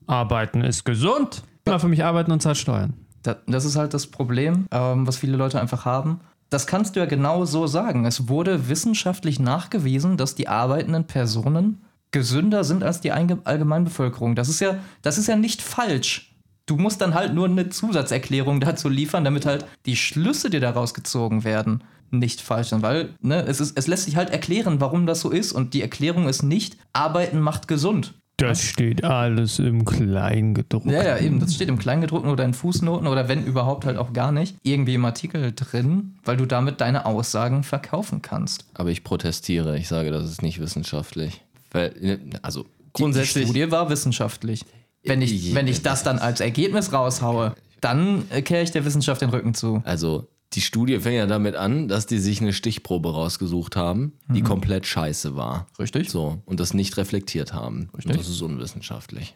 Arbeiten ist gesund. Mal für mich arbeiten und zahlt Steuern. Da- Das ist halt das Problem, ähm, was viele Leute einfach haben. Das kannst du ja genau so sagen. Es wurde wissenschaftlich nachgewiesen, dass die arbeitenden Personen gesünder sind als die Allgemeinbevölkerung. Das ist ja, das ist ja nicht falsch. Du musst dann halt nur eine Zusatzerklärung dazu liefern, damit halt die Schlüsse, die daraus gezogen werden, nicht falsch sind. Weil ne, es, ist, es lässt sich halt erklären, warum das so ist. Und die Erklärung ist nicht, Arbeiten macht gesund. Das steht alles im Kleingedruckten. Ja, ja, eben. Das steht im Kleingedruckten oder in Fußnoten oder wenn überhaupt halt auch gar nicht irgendwie im Artikel drin, weil du damit deine Aussagen verkaufen kannst. Aber ich protestiere. Ich sage, das ist nicht wissenschaftlich. Weil, also Die, die grundsätzlich. Studie war wissenschaftlich. Wenn ich, wenn ich das dann als Ergebnis raushaue, dann kehre ich der Wissenschaft den Rücken zu. Also, die Studie fängt ja damit an, dass die sich eine Stichprobe rausgesucht haben, die Mhm. komplett scheiße war. Richtig? So, und das nicht reflektiert haben. Und das ist unwissenschaftlich.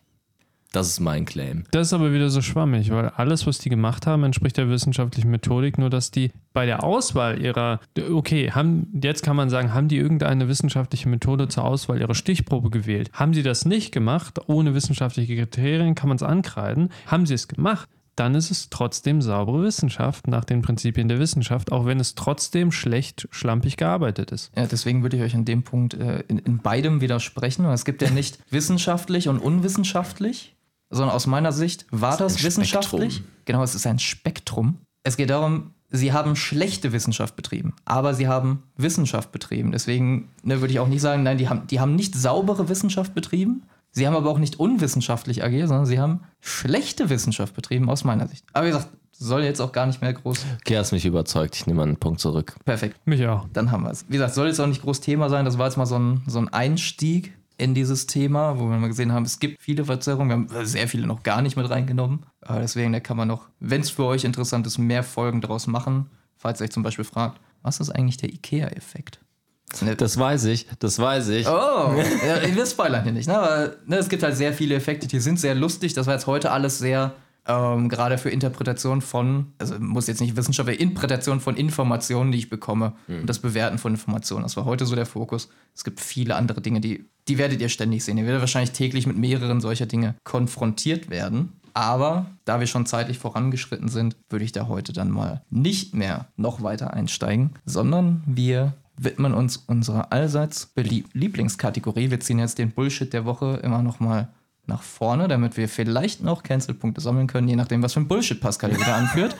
Das ist mein Claim. Das ist aber wieder so schwammig, weil alles, was die gemacht haben, entspricht der wissenschaftlichen Methodik, nur dass die bei der Auswahl ihrer, okay, haben, jetzt kann man sagen, haben die irgendeine wissenschaftliche Methode zur Auswahl ihrer Stichprobe gewählt? Haben sie das nicht gemacht, ohne wissenschaftliche Kriterien, kann man es ankreiden. Haben sie es gemacht, dann ist es trotzdem saubere Wissenschaft nach den Prinzipien der Wissenschaft, auch wenn es trotzdem schlecht, schlampig gearbeitet ist. Ja, deswegen würde ich euch an dem Punkt äh, in, in beidem widersprechen. Es gibt ja nicht wissenschaftlich und unwissenschaftlich, sondern aus meiner Sicht war das, ein wissenschaftlich. Spektrum. Genau, es ist ein Spektrum. Es geht darum, sie haben schlechte Wissenschaft betrieben, aber sie haben Wissenschaft betrieben. Deswegen ne, würde ich auch nicht sagen, nein, die haben, die haben nicht saubere Wissenschaft betrieben. Sie haben aber auch nicht unwissenschaftlich agiert, sondern sie haben schlechte Wissenschaft betrieben, aus meiner Sicht. Aber wie gesagt, soll jetzt auch gar nicht mehr groß. Okay, hast mich überzeugt. Ich nehme einen Punkt zurück. Perfekt. Mich auch. Dann haben wir es. Wie gesagt, soll jetzt auch nicht groß Thema sein. Das war jetzt mal so ein, so ein Einstieg in dieses Thema, wo wir mal gesehen haben, es gibt viele Verzerrungen. Wir haben sehr viele noch gar nicht mit reingenommen. Aber deswegen, da kann man noch, wenn es für euch interessant ist, mehr Folgen daraus machen. Falls ihr euch zum Beispiel fragt, was ist eigentlich der IKEA-Effekt? Das weiß ich, das weiß ich. Oh, ja, wir spoilern hier nicht, ne? Aber ne, es gibt halt sehr viele Effekte, die sind sehr lustig. Das war jetzt heute alles sehr, ähm, gerade für Interpretation von, also muss jetzt nicht Wissenschaft, aber Interpretation von Informationen, die ich bekomme und das Bewerten von Informationen. Das war heute so der Fokus. Es gibt viele andere Dinge, die, die werdet ihr ständig sehen. Ihr werdet wahrscheinlich täglich mit mehreren solcher Dinge konfrontiert werden. Aber da wir schon zeitlich vorangeschritten sind, würde ich da heute dann mal nicht mehr noch weiter einsteigen, sondern wir widmen uns unserer allseits beliebten Lieblingskategorie. Wir ziehen jetzt den Bullshit der Woche immer noch mal nach vorne, damit wir vielleicht noch Cancel-Punkte sammeln können, je nachdem, was für ein Bullshit Pascal hier wieder anführt.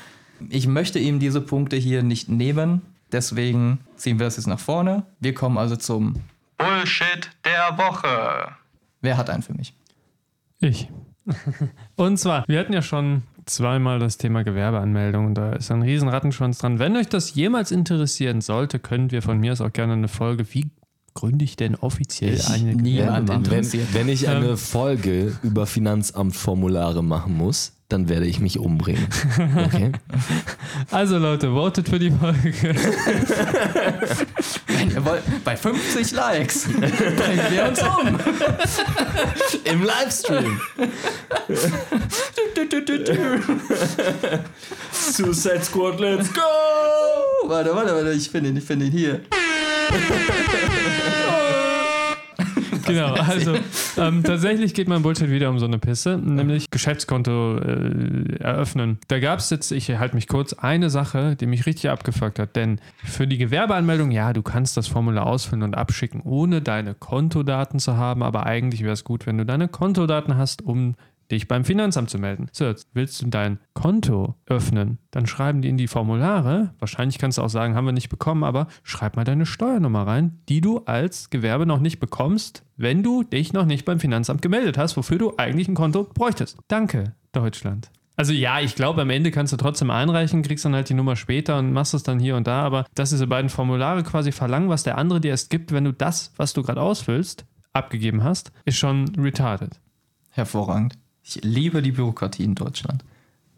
Ich möchte ihm diese Punkte hier nicht nehmen, deswegen ziehen wir das jetzt nach vorne. Wir kommen also zum Bullshit der Woche. Wer hat einen für mich? Ich. Und zwar, wir hatten ja schon zweimal das Thema Gewerbeanmeldung und da ist ein riesen Rattenschwanz dran. Wenn euch das jemals interessieren sollte, können wir von mir aus auch gerne eine Folge, wie gründe ich denn offiziell Ich- eine niemand? Wenn, wenn ich eine Ähm. Folge über Finanzamtformulare machen muss, dann werde ich mich umbringen. Okay? Also Leute, votet für die Folge. Wenn ihr wollt, bei 50 Likes bringen wir uns um. Im Livestream. Suicide Squad, let's go! Warte, warte, warte, ich finde ihn, ich finde ihn hier. Genau, also ähm, tatsächlich geht mein Bullshit wieder um so eine Pisse, nämlich Geschäftskonto äh, eröffnen. Da gab es jetzt, ich halte mich kurz, eine Sache, die mich richtig abgefuckt hat. Denn für die Gewerbeanmeldung, ja, du kannst das Formular ausfüllen und abschicken, ohne deine Kontodaten zu haben, aber eigentlich wäre es gut, wenn du deine Kontodaten hast, um dich beim Finanzamt zu melden. So, jetzt willst du dein Konto öffnen, dann schreiben die in die Formulare, wahrscheinlich kannst du auch sagen, haben wir nicht bekommen, aber schreib mal deine Steuernummer rein, die du als Gewerbe noch nicht bekommst, wenn du dich noch nicht beim Finanzamt gemeldet hast, wofür du eigentlich ein Konto bräuchtest. Danke, Deutschland. Also ja, ich glaube, am Ende kannst du trotzdem einreichen, kriegst dann halt die Nummer später und machst es dann hier und da, aber dass diese beiden Formulare quasi verlangen, was der andere dir erst gibt, wenn du das, was du gerade ausfüllst, abgegeben hast, ist schon retarded. Hervorragend. Ich liebe die Bürokratie in Deutschland.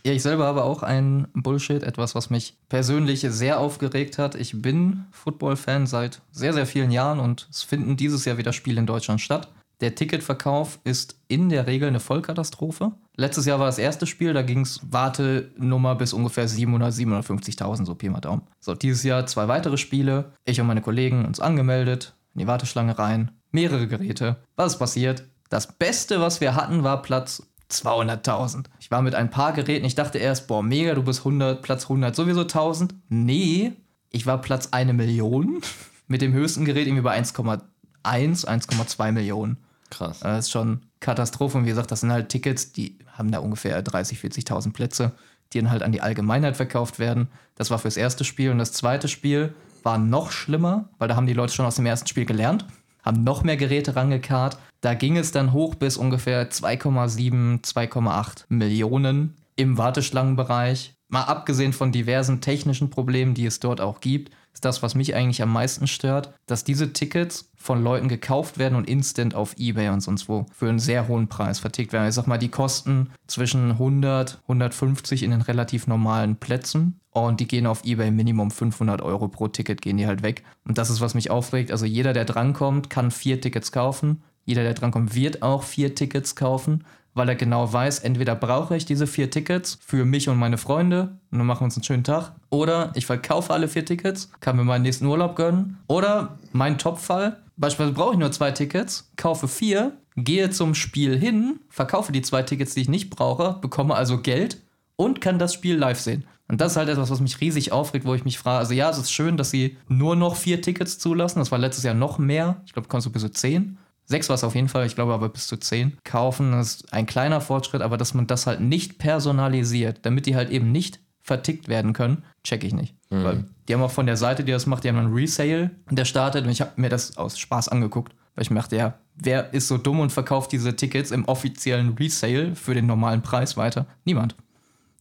Ja, ich selber habe auch ein Bullshit, etwas, was mich persönlich sehr aufgeregt hat. Ich bin Football-Fan seit sehr, sehr vielen Jahren und es finden dieses Jahr wieder Spiele in Deutschland statt. Der Ticketverkauf ist in der Regel eine Vollkatastrophe. Letztes Jahr war das erste Spiel, da ging es Wartenummer bis ungefähr 700, 750.000, so Pi mal Daumen. So, dieses Jahr zwei weitere Spiele. Ich und meine Kollegen uns angemeldet, in die Warteschlange rein, mehrere Geräte. Was ist passiert? Das Beste, was wir hatten, war Platz 200.000. Ich war mit ein paar Geräten, ich dachte erst, boah, mega, du bist 100, Platz 100, sowieso 1000. Nee, ich war Platz 1 Million. Mit dem höchsten Gerät irgendwie bei 1,1, 1,2 Millionen. Krass. Das ist schon Katastrophe. Und wie gesagt, das sind halt Tickets, die haben da ungefähr 30, 40.000 Plätze, die dann halt an die Allgemeinheit verkauft werden. Das war fürs erste Spiel. Und das zweite Spiel war noch schlimmer, weil da haben die Leute schon aus dem ersten Spiel gelernt, haben noch mehr Geräte rangekarrt. Da ging es dann hoch bis ungefähr 2,7, 2,8 Millionen im Warteschlangenbereich. Mal abgesehen von diversen technischen Problemen, die es dort auch gibt, ist das, was mich eigentlich am meisten stört, dass diese Tickets von Leuten gekauft werden und instant auf Ebay und sonst wo für einen sehr hohen Preis vertickt werden. Ich sag mal, die kosten zwischen 100, 150 in den relativ normalen Plätzen und die gehen auf Ebay Minimum 500 Euro pro Ticket gehen die halt weg. Und das ist, was mich aufregt. Also jeder, der drankommt, kann vier Tickets kaufen. Jeder, der drankommt, wird auch vier Tickets kaufen weil er genau weiß, entweder brauche ich diese vier Tickets für mich und meine Freunde und dann machen wir uns einen schönen Tag, oder ich verkaufe alle vier Tickets, kann mir meinen nächsten Urlaub gönnen, oder mein Topfall, beispielsweise brauche ich nur zwei Tickets, kaufe vier, gehe zum Spiel hin, verkaufe die zwei Tickets, die ich nicht brauche, bekomme also Geld und kann das Spiel live sehen. Und das ist halt etwas, was mich riesig aufregt, wo ich mich frage, also ja, es ist schön, dass sie nur noch vier Tickets zulassen, das war letztes Jahr noch mehr, ich glaube, kommst du bis zu zehn. Sechs war es auf jeden Fall, ich glaube aber bis zu zehn. Kaufen ist ein kleiner Fortschritt, aber dass man das halt nicht personalisiert, damit die halt eben nicht vertickt werden können, check ich nicht. Mhm. Weil die haben auch von der Seite, die das macht, die haben einen Resale, der startet und ich habe mir das aus Spaß angeguckt, weil ich mir dachte, ja, wer ist so dumm und verkauft diese Tickets im offiziellen Resale für den normalen Preis weiter? Niemand.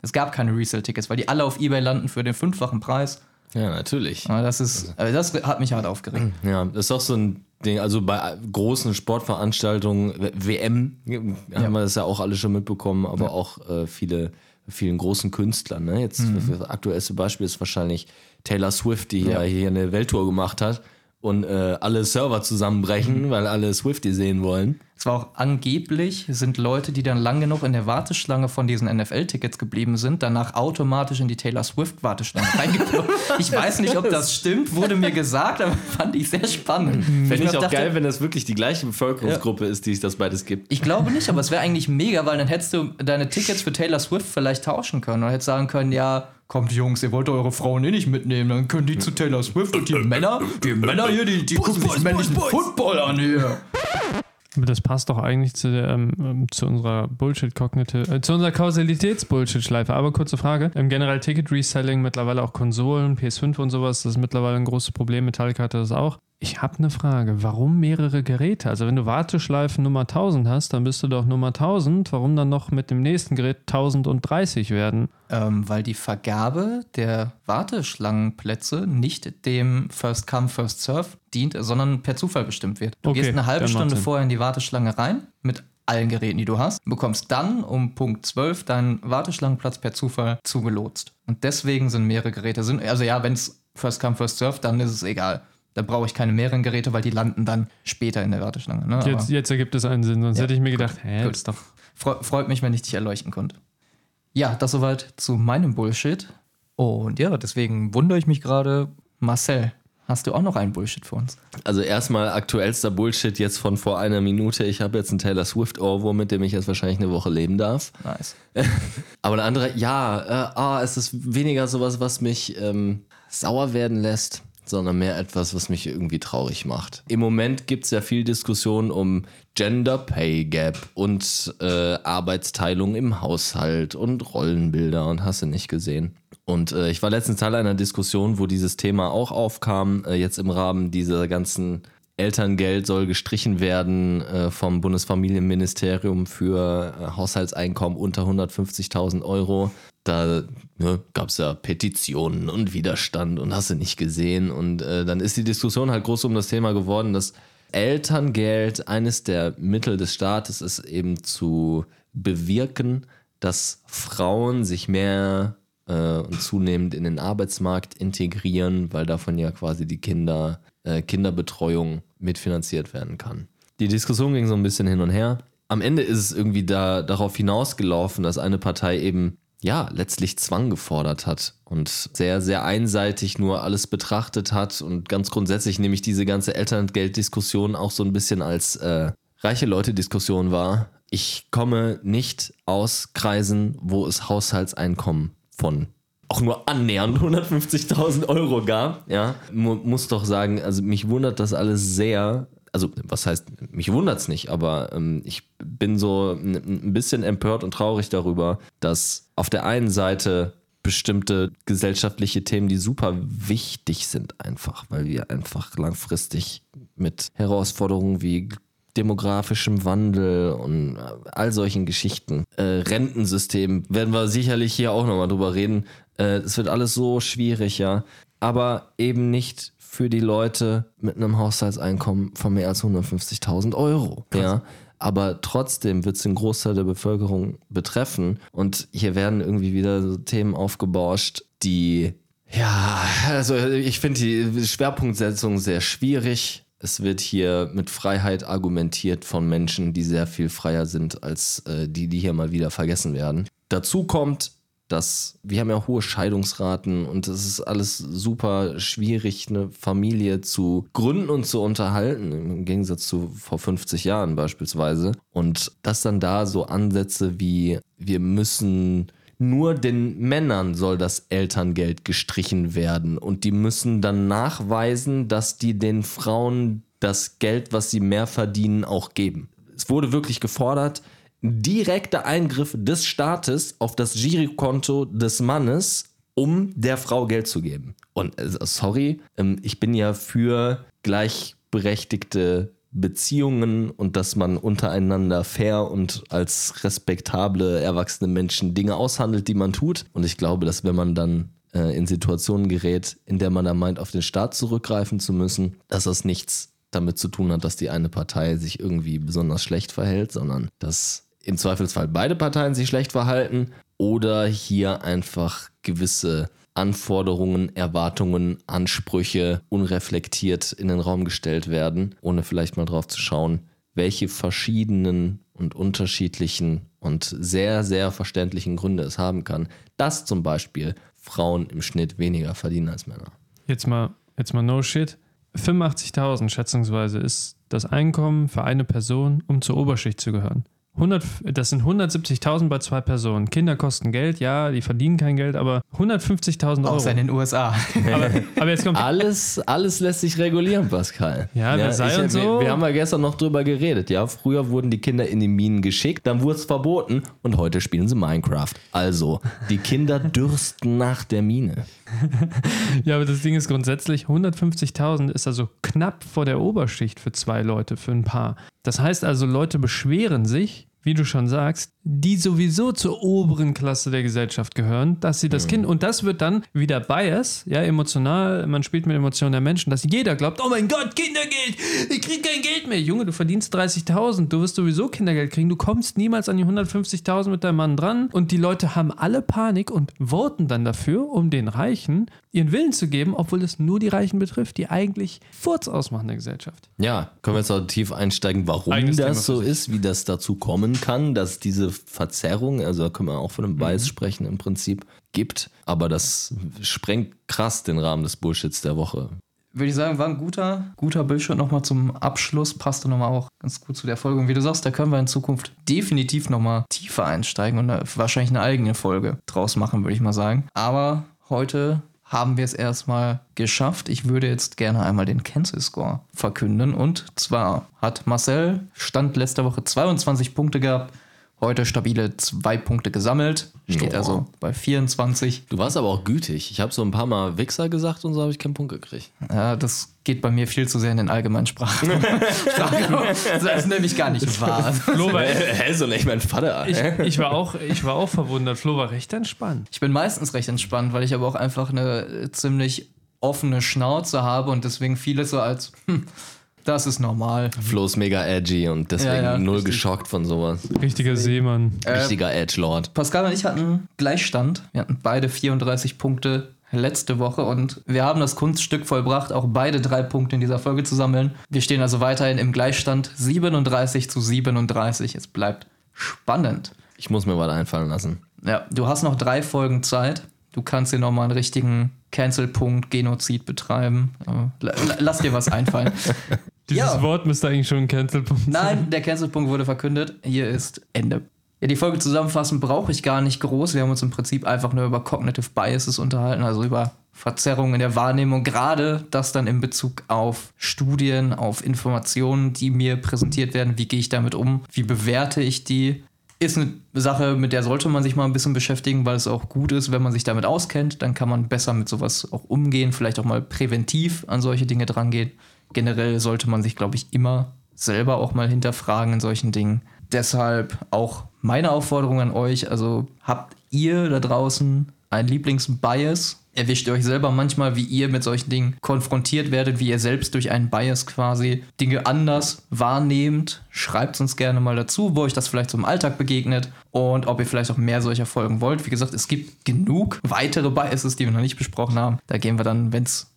Es gab keine Resale-Tickets, weil die alle auf Ebay landen für den fünffachen Preis. Ja, natürlich. Aber das ist, also das hat mich hart aufgeregt. Ja, das ist auch so ein also bei großen Sportveranstaltungen, WM, haben ja. wir das ja auch alle schon mitbekommen, aber ja. auch äh, viele, vielen großen Künstlern. Ne? Jetzt mhm. das aktuellste Beispiel ist wahrscheinlich Taylor Swift, die ja, ja hier eine Welttour gemacht hat und äh, alle Server zusammenbrechen, mhm. weil alle Swifty sehen wollen. Es war auch angeblich, sind Leute, die dann lang genug in der Warteschlange von diesen NFL-Tickets geblieben sind, danach automatisch in die Taylor Swift-Warteschlange reingekommen. ich weiß nicht, ob das stimmt, wurde mir gesagt, aber fand ich sehr spannend. Fände ich, ich auch dachte, geil, wenn das wirklich die gleiche Bevölkerungsgruppe ja. ist, die es das beides gibt. Ich glaube nicht, aber es wäre eigentlich mega, weil dann hättest du deine Tickets für Taylor Swift vielleicht tauschen können und hättest sagen können, ja, kommt Jungs, ihr wollt eure Frauen eh nicht mitnehmen, dann können die zu Taylor Swift und die Männer, die Männer hier, die, die gucken sich männlichen Football an hier. Das passt doch eigentlich zu, der, ähm, ähm zu unserer Bullshit-Cognitive, äh, zu unserer Kausalitäts-Bullshit-Schleife. Aber kurze Frage. Im generell Ticket-Reselling, mittlerweile auch Konsolen, PS5 und sowas, das ist mittlerweile ein großes Problem. Metallica hatte das auch. Ich habe eine Frage. Warum mehrere Geräte? Also wenn du Warteschleifen Nummer 1000 hast, dann bist du doch Nummer 1000. Warum dann noch mit dem nächsten Gerät 1030 werden? Ähm, weil die Vergabe der Warteschlangenplätze nicht dem First Come, First Serve dient, sondern per Zufall bestimmt wird. Du okay, gehst eine halbe Stunde vorher in die Warteschlange rein mit allen Geräten, die du hast, bekommst dann um Punkt 12 deinen Warteschlangenplatz per Zufall zugelotst. Und deswegen sind mehrere Geräte. Also ja, wenn es First Come, First Serve, dann ist es egal. Da brauche ich keine mehreren Geräte, weil die landen dann später in der Warteschlange. Ne? Jetzt, jetzt, ergibt es einen Sinn, sonst ja, hätte ich mir gedacht, gut, hä, gut. ist doch. freut mich, wenn ich dich erleuchten konnte. Ja, das soweit zu meinem Bullshit. Und ja, deswegen wundere ich mich gerade, Marcel, hast du auch noch einen Bullshit für uns? Also erstmal aktuellster Bullshit jetzt von vor einer Minute. Ich habe jetzt einen Taylor Swift Ohrwurm, mit dem ich jetzt wahrscheinlich eine Woche leben darf. Nice. Aber eine andere, ja, äh, ah, es ist weniger sowas, was mich ähm, sauer werden lässt sondern mehr etwas, was mich irgendwie traurig macht. Im Moment gibt es ja viel Diskussion um Gender Pay Gap und äh, Arbeitsteilung im Haushalt und Rollenbilder und hast du nicht gesehen. Und äh, ich war letztens Teil einer Diskussion, wo dieses Thema auch aufkam, äh, jetzt im Rahmen dieser ganzen Elterngeld soll gestrichen werden äh, vom Bundesfamilienministerium für äh, Haushaltseinkommen unter 150.000 Euro. Da ne, gab es ja Petitionen und Widerstand und hast du nicht gesehen. Und äh, dann ist die Diskussion halt groß um das Thema geworden, dass Elterngeld eines der Mittel des Staates ist, eben zu bewirken, dass Frauen sich mehr äh, und zunehmend in den Arbeitsmarkt integrieren, weil davon ja quasi die Kinder, äh, Kinderbetreuung mitfinanziert werden kann. Die Diskussion ging so ein bisschen hin und her. Am Ende ist es irgendwie da, darauf hinausgelaufen, dass eine Partei eben ja, letztlich Zwang gefordert hat und sehr, sehr einseitig nur alles betrachtet hat und ganz grundsätzlich nämlich diese ganze Elterngelddiskussion auch so ein bisschen als äh, reiche Leute-Diskussion war. Ich komme nicht aus Kreisen, wo es Haushaltseinkommen von auch nur annähernd 150.000 Euro gab. Ja, muss doch sagen, also mich wundert das alles sehr, also was heißt, mich wundert's nicht, aber ähm, ich bin so ein, bisschen empört und traurig darüber, dass auf der einen Seite bestimmte gesellschaftliche Themen, die super wichtig sind, einfach, weil wir einfach langfristig mit Herausforderungen wie demografischem Wandel und äh, all solchen Geschichten, äh, Rentensystem, werden wir sicherlich hier auch nochmal drüber reden. Äh, es wird alles so schwierig, ja. Aber eben nicht für die Leute mit einem Haushaltseinkommen von mehr als 150.000 Euro. Ja. Aber trotzdem wird es den Großteil der Bevölkerung betreffen. Und hier werden irgendwie wieder so Themen aufgebauscht, die, ja, also ich finde die Schwerpunktsetzung sehr schwierig. Es wird hier mit Freiheit argumentiert von Menschen, die sehr viel freier sind als äh, die, die hier mal wieder vergessen werden. Dazu kommt, dass wir haben ja hohe Scheidungsraten und es ist alles super schwierig, eine Familie zu gründen und zu unterhalten, im Gegensatz zu vor 50 Jahren beispielsweise. Und dass dann da so Ansätze wie wir müssen nur den Männern soll das Elterngeld gestrichen werden und die müssen dann nachweisen, dass die den Frauen das Geld, was sie mehr verdienen, auch geben. Es wurde wirklich gefordert, direkter Eingriff des Staates auf das Girokonto des Mannes, um der Frau Geld zu geben. Und äh, sorry, ähm, ich bin ja für gleichberechtigte Beziehungen und dass man untereinander fair und als respektable, erwachsene Menschen Dinge aushandelt, die man tut. Und ich glaube, dass wenn man dann äh, in Situationen gerät, in der man da meint, auf den Staat zurückgreifen zu müssen, dass das nichts damit zu tun hat, dass die eine Partei sich irgendwie besonders schlecht verhält, sondern dass im Zweifelsfall beide Parteien sich schlecht verhalten oder hier einfach gewisse Anforderungen, Erwartungen, Ansprüche unreflektiert in den Raum gestellt werden, ohne vielleicht mal drauf zu schauen, welche verschiedenen und unterschiedlichen und sehr, sehr verständlichen Gründe es haben kann, dass zum Beispiel Frauen im Schnitt weniger verdienen als Männer. Jetzt mal, jetzt mal no shit. 85.000 schätzungsweise ist das Einkommen für eine Person, um zur Oberschicht zu gehören. 100, das sind 170.000 bei zwei Personen. Kinder kosten Geld, ja, die verdienen kein Geld, aber 150.000 Euro. Außer in den USA. Aber, aber jetzt kommt. Alles, alles lässt sich regulieren, Pascal. Ja, Versailles und so. Wir, wir haben ja gestern noch drüber geredet, ja. Früher wurden die Kinder in die Minen geschickt, dann wurde es verboten und heute spielen sie Minecraft. Also, die Kinder dürsten nach der Mine. ja, aber das Ding ist grundsätzlich, 150.000 ist also knapp vor der Oberschicht für zwei Leute, für ein Paar. Das heißt also, Leute beschweren sich, wie du schon sagst, die sowieso zur oberen Klasse der Gesellschaft gehören, dass sie das mhm. Kind, und das wird dann wieder Bias, ja, emotional, man spielt mit Emotionen der Menschen, dass jeder glaubt, oh mein Gott, Kindergeld, ich krieg kein Geld mehr. Junge, du verdienst 30.000, du wirst sowieso Kindergeld kriegen, du kommst niemals an die 150.000 mit deinem Mann dran und die Leute haben alle Panik und voten dann dafür, um den Reichen ihren Willen zu geben, obwohl es nur die Reichen betrifft, die eigentlich Furz ausmachen der Gesellschaft. Ja, können wir jetzt auch tief einsteigen, warum Eigenes das so ist, wie das dazu kommen kann, dass diese Verzerrung, also da können wir auch von einem Bias mhm. sprechen im Prinzip, gibt. Aber das sprengt krass den Rahmen des Bullshits der Woche. Würde ich sagen, war ein guter, guter Bildschirm nochmal zum Abschluss. Passte nochmal auch ganz gut zu der Folge. Und wie du sagst, da können wir in Zukunft definitiv nochmal tiefer einsteigen und wahrscheinlich eine eigene Folge draus machen, würde ich mal sagen. Aber heute haben wir es erstmal geschafft. Ich würde jetzt gerne einmal den Cancel Score verkünden. Und zwar hat Marcel Stand letzter Woche 22 Punkte gehabt. Heute stabile zwei Punkte gesammelt. Steht Joa. also bei 24. Du warst aber auch gütig. Ich habe so ein paar Mal Wichser gesagt und so habe ich keinen Punkt gekriegt. Ja, das geht bei mir viel zu sehr in den Allgemeinsprachen. das ist nämlich gar nicht wahr. Flo war, Hä, so nicht mein Vater. Ich, ich, war auch, ich war auch verwundert. Flo war recht entspannt. Ich bin meistens recht entspannt, weil ich aber auch einfach eine ziemlich offene Schnauze habe und deswegen vieles so als hm, das ist normal. Flo ist mega edgy und deswegen ja, ja, null richtig. geschockt von sowas. Richtiger Seemann. Äh, Richtiger Edgelord. Pascal und ich hatten Gleichstand. Wir hatten beide 34 Punkte letzte Woche und wir haben das Kunststück vollbracht, auch beide drei Punkte in dieser Folge zu sammeln. Wir stehen also weiterhin im Gleichstand 37 zu 37. Es bleibt spannend. Ich muss mir was einfallen lassen. Ja, du hast noch drei Folgen Zeit. Du kannst dir nochmal einen richtigen Cancel-Punkt, Genozid betreiben. Lass dir was einfallen. Dieses ja. Wort müsste eigentlich schon ein Cancel-Punkt sein. Nein, der Cancel-Punkt wurde verkündet. Hier ist Ende. Ja, die Folge zusammenfassen brauche ich gar nicht groß. Wir haben uns im Prinzip einfach nur über Cognitive Biases unterhalten, also über Verzerrungen in der Wahrnehmung, gerade das dann in Bezug auf Studien, auf Informationen, die mir präsentiert werden. Wie gehe ich damit um? Wie bewerte ich die? Ist eine Sache, mit der sollte man sich mal ein bisschen beschäftigen, weil es auch gut ist, wenn man sich damit auskennt. Dann kann man besser mit sowas auch umgehen, vielleicht auch mal präventiv an solche Dinge drangehen. Generell sollte man sich, glaube ich, immer selber auch mal hinterfragen in solchen Dingen. Deshalb auch meine Aufforderung an euch, also habt ihr da draußen einen Lieblingsbias? Erwischt ihr euch selber manchmal, wie ihr mit solchen Dingen konfrontiert werdet, wie ihr selbst durch einen Bias quasi Dinge anders wahrnehmt? Schreibt uns gerne mal dazu, wo euch das vielleicht so im Alltag begegnet und ob ihr vielleicht auch mehr solcher Folgen wollt. Wie gesagt, es gibt genug weitere Biases, die wir noch nicht besprochen haben. Da gehen wir dann, wenn es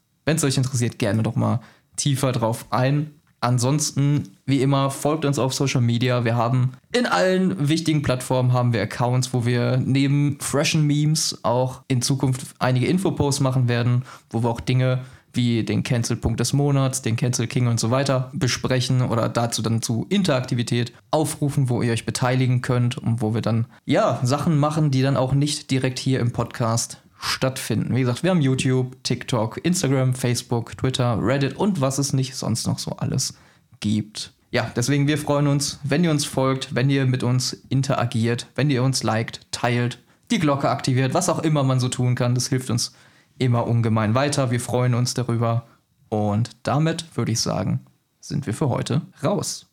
euch interessiert, gerne doch mal tiefer drauf ein. Ansonsten, wie immer, folgt uns auf Social Media. Wir haben in allen wichtigen Plattformen haben wir Accounts, wo wir neben freshen Memes auch in Zukunft einige Infoposts machen werden, wo wir auch Dinge wie den Cancel-Punkt des Monats, den Cancel King und so weiter besprechen oder dazu dann zu Interaktivität aufrufen, wo ihr euch beteiligen könnt und wo wir dann ja Sachen machen, die dann auch nicht direkt hier im Podcast stattfinden. Wie gesagt, wir haben YouTube, TikTok, Instagram, Facebook, Twitter, Reddit und was es nicht sonst noch so alles gibt. Ja, deswegen wir freuen uns, wenn ihr uns folgt, wenn ihr mit uns interagiert, wenn ihr uns liked, teilt, die Glocke aktiviert, was auch immer man so tun kann. Das hilft uns immer ungemein weiter. Wir freuen uns darüber. Und damit würde ich sagen, sind wir für heute raus.